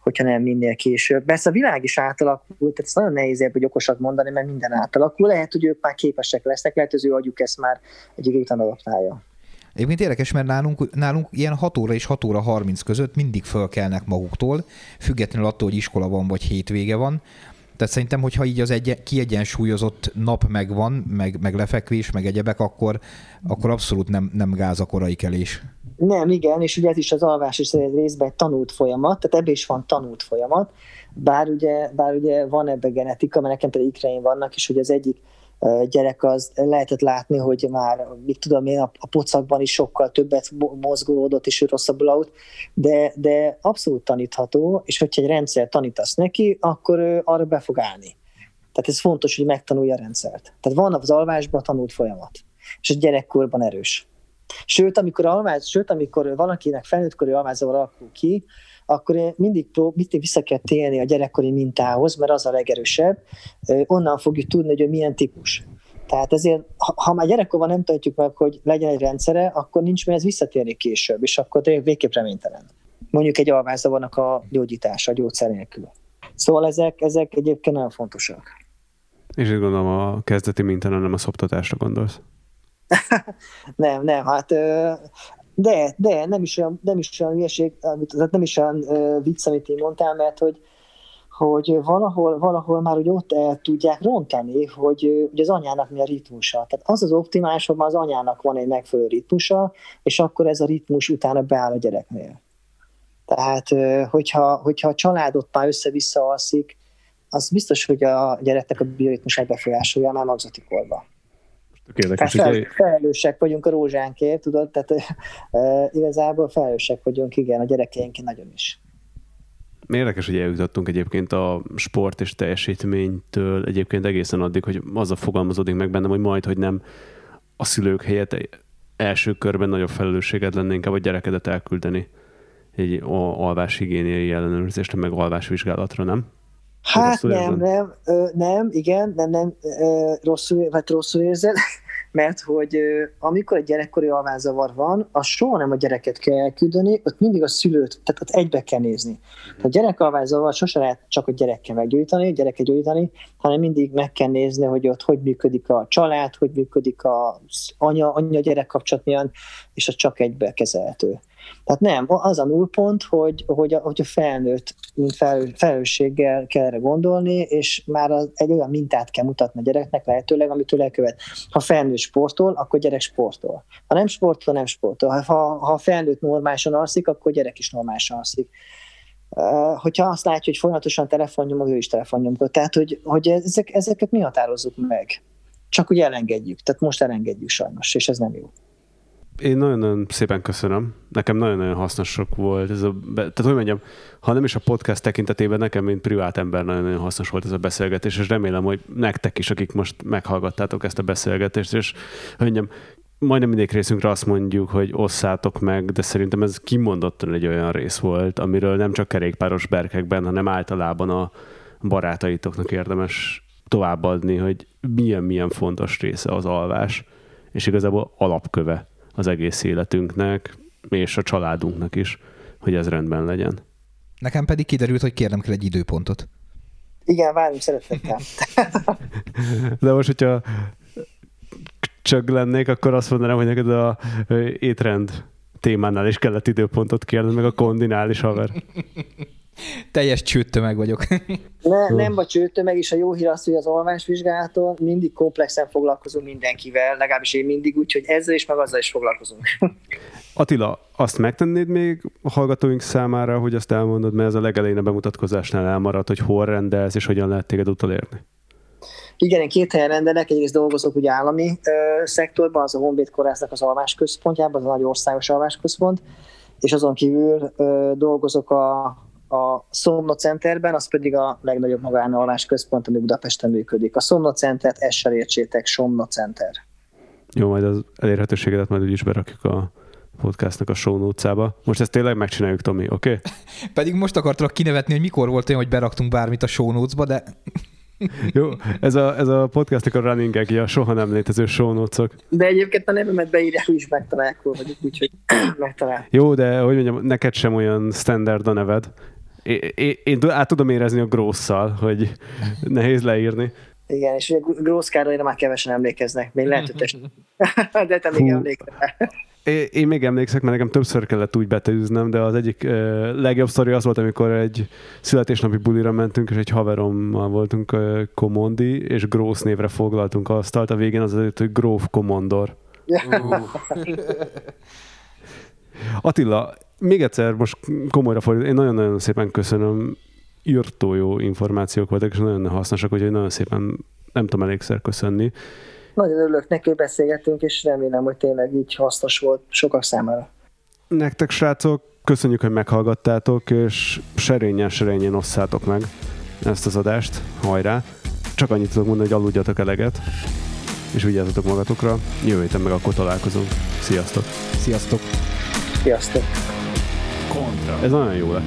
hogyha nem minél később. Persze a világ is átalakul, tehát ez nagyon nehéz hogy okosat mondani, mert minden átalakul. Lehet, hogy ők már képesek lesznek, lehet, hogy az ő agyuk ezt már egy idő után adaptálja.
Egyébként érdekes, mert nálunk, nálunk ilyen 6 óra és 6 óra 30 között mindig fölkelnek maguktól, függetlenül attól, hogy iskola van vagy hétvége van. Tehát szerintem, hogyha így az egy, kiegyensúlyozott nap megvan, meg, meg lefekvés, meg egyebek, akkor, akkor abszolút nem, nem gáz a korai kelés.
Nem, igen, és ugye ez is az alvás is részben egy tanult folyamat, tehát ebben is van tanult folyamat, bár ugye, bár ugye van ebben genetika, mert nekem például ikreim vannak, és hogy az egyik gyerek az lehetett látni, hogy már, mit tudom én, a, pocakban is sokkal többet mozgolódott, és ő rosszabbul aut, de, de abszolút tanítható, és hogyha egy rendszer tanítasz neki, akkor ő arra be fog állni. Tehát ez fontos, hogy megtanulja a rendszert. Tehát van az alvásban tanult folyamat, és a gyerekkorban erős. Sőt, amikor, alváz, sőt, amikor valakinek felnőttkori alvázzavar alakul ki, akkor én mindig, prób- mindig vissza kell térni a gyerekkori mintához, mert az a legerősebb. Onnan fogjuk tudni, hogy milyen típus. Tehát ezért, ha, ha már gyerekkorban nem tudjuk meg, hogy legyen egy rendszere, akkor nincs ez visszatérni később, és akkor végképp reménytelen. Mondjuk egy alvázzavarnak a gyógyítása, a gyógyszer nélkül. Szóval ezek, ezek egyébként nagyon fontosak.
És én gondolom a kezdeti mintán, nem a szoptatásra gondolsz.
Nem, nem, hát De, de nem is olyan, nem is olyan hülyeség, amit, nem is olyan vicc, amit én mondtál, mert hogy, hogy valahol, valahol már úgy ott el tudják rontani, hogy, hogy az anyának mi a ritmusa. Tehát az az optimális, hogy az anyának van egy megfelelő ritmusa, és akkor ez a ritmus utána beáll a gyereknél. Tehát, hogyha, hogyha a családot már össze-vissza alszik, az biztos, hogy a gyereknek a bioritmusát befolyásolja már magzati korban. Érdekes, fel, ugye... felelősek vagyunk a rózsánkért, tudod, tehát e, igazából felelősek vagyunk, igen, a gyerekeinkért nagyon is.
Érdekes, hogy eljutottunk egyébként a sport és teljesítménytől egyébként egészen addig, hogy az a fogalmazódik meg bennem, hogy majd, hogy nem a szülők helyett első körben nagyobb felelősséget lenne inkább a gyerekedet elküldeni egy alváshigiéniai ellenőrzésre, meg alvásvizsgálatra, nem?
Hát nem, nem, ö, nem, igen, nem, nem, ö, rosszul, vagy rosszul érzed, mert hogy amikor egy gyerekkori alványzavar van, az soha nem a gyereket kell elküldeni, ott mindig a szülőt, tehát ott egybe kell nézni. A gyerekalványzavar sose lehet csak a gyerekkel meggyújtani, gyereket gyújtani, hanem mindig meg kell nézni, hogy ott hogy működik a család, hogy működik az anya, anya-gyerek kapcsolat milyen, és az csak egybe kezelhető. Tehát nem, az a nullpont, hogy, hogy, a, hogy a felnőtt, mint felelő, felelősséggel kell erre gondolni, és már az, egy olyan mintát kell mutatni a gyereknek lehetőleg, amitől elkövet. Ha felnőtt sportol, akkor gyerek sportol. Ha nem sportol, nem sportol. Ha, ha felnőtt normálisan alszik, akkor gyerek is normálisan alszik. Hogyha azt látja, hogy folyamatosan telefonnyomog, ő is telefonnyomog. Tehát, hogy, hogy ezek, ezeket mi határozzuk meg. Csak úgy elengedjük. Tehát most elengedjük sajnos, és ez nem jó
én nagyon-nagyon szépen köszönöm. Nekem nagyon-nagyon hasznosok volt ez a, tehát hogy mondjam, ha nem is a podcast tekintetében, nekem, mint privát ember nagyon-nagyon hasznos volt ez a beszélgetés, és remélem, hogy nektek is, akik most meghallgattátok ezt a beszélgetést, és hogy mondjam, majdnem mindig részünkre azt mondjuk, hogy osszátok meg, de szerintem ez kimondottan egy olyan rész volt, amiről nem csak kerékpáros berkekben, hanem általában a barátaitoknak érdemes továbbadni, hogy milyen-milyen fontos része az alvás, és igazából alapköve az egész életünknek, és a családunknak is, hogy ez rendben legyen.
Nekem pedig kiderült, hogy kérnem kell egy időpontot.
Igen, várjunk szeretettel.
De most, hogyha csak lennék, akkor azt mondanám, hogy neked a étrend témánál is kellett időpontot kérni, meg a kondinál is haver.
Teljes csőttömeg vagyok.
Ne, nem vagy csőttömeg, és a jó hír az, hogy az alvásvizsgálaton mindig komplexen foglalkozunk mindenkivel, legalábbis én mindig úgy, hogy ezzel is, meg azzal is foglalkozunk.
Attila, azt megtennéd még a hallgatóink számára, hogy azt elmondod, mert ez a legelején a bemutatkozásnál elmaradt, hogy hol rendelsz, és hogyan lehet téged utolérni?
Igen, én két helyen rendelek, egyrészt dolgozok ugye állami ö, szektorban, az a Honvéd Kórháznak az alvásközpontjában, az a nagy országos alvásközpont, és azon kívül ö, dolgozok a a Szomno Centerben, az pedig a legnagyobb magánalvás központ, ami Budapesten működik. A Szomno Centert essel értsétek, Somno Center.
Jó, majd az elérhetőségedet majd úgyis berakjuk a podcastnak a show notes-ába. Most ezt tényleg megcsináljuk, Tomi, oké? Okay?
Pedig most akartalak kinevetni, hogy mikor volt olyan, hogy beraktunk bármit a show notes-ba, de...
Jó, ez a, ez a podcastnak a running a soha nem létező show notes-ok.
De egyébként a nevemet beírják, is megtalálják, vagyok, úgyhogy megtalál.
Jó, de hogy mondjam, neked sem olyan standard a neved, én, én át tudom érezni a grosszal, hogy nehéz leírni.
Igen, és ugye Grósz Károlyra már kevesen emlékeznek, még lehet, hogy de te még emlékszel.
Én, én még emlékszek, mert nekem többször kellett úgy betűznem, de az egyik uh, legjobb sztori az volt, amikor egy születésnapi bulira mentünk, és egy haverommal voltunk uh, Komondi, és Grósz névre foglaltunk asztalt, a végén az azért, hogy Gróf Komondor. Uh. Attila, még egyszer most komolyra fordít, én nagyon-nagyon szépen köszönöm, írtó jó információk voltak, és nagyon hasznosak, úgyhogy nagyon szépen nem tudom elégszer köszönni.
Nagyon örülök neki, hogy beszélgettünk, és remélem, hogy tényleg így hasznos volt sokak számára.
Nektek, srácok, köszönjük, hogy meghallgattátok, és serényen, serényen osszátok meg ezt az adást. Hajrá! Csak annyit tudok mondani, hogy aludjatok eleget, és vigyázzatok magatokra. Jövő héten meg akkor találkozunk. Sziasztok!
Sziasztok!
Sziasztok!
Ez nagyon jó lett.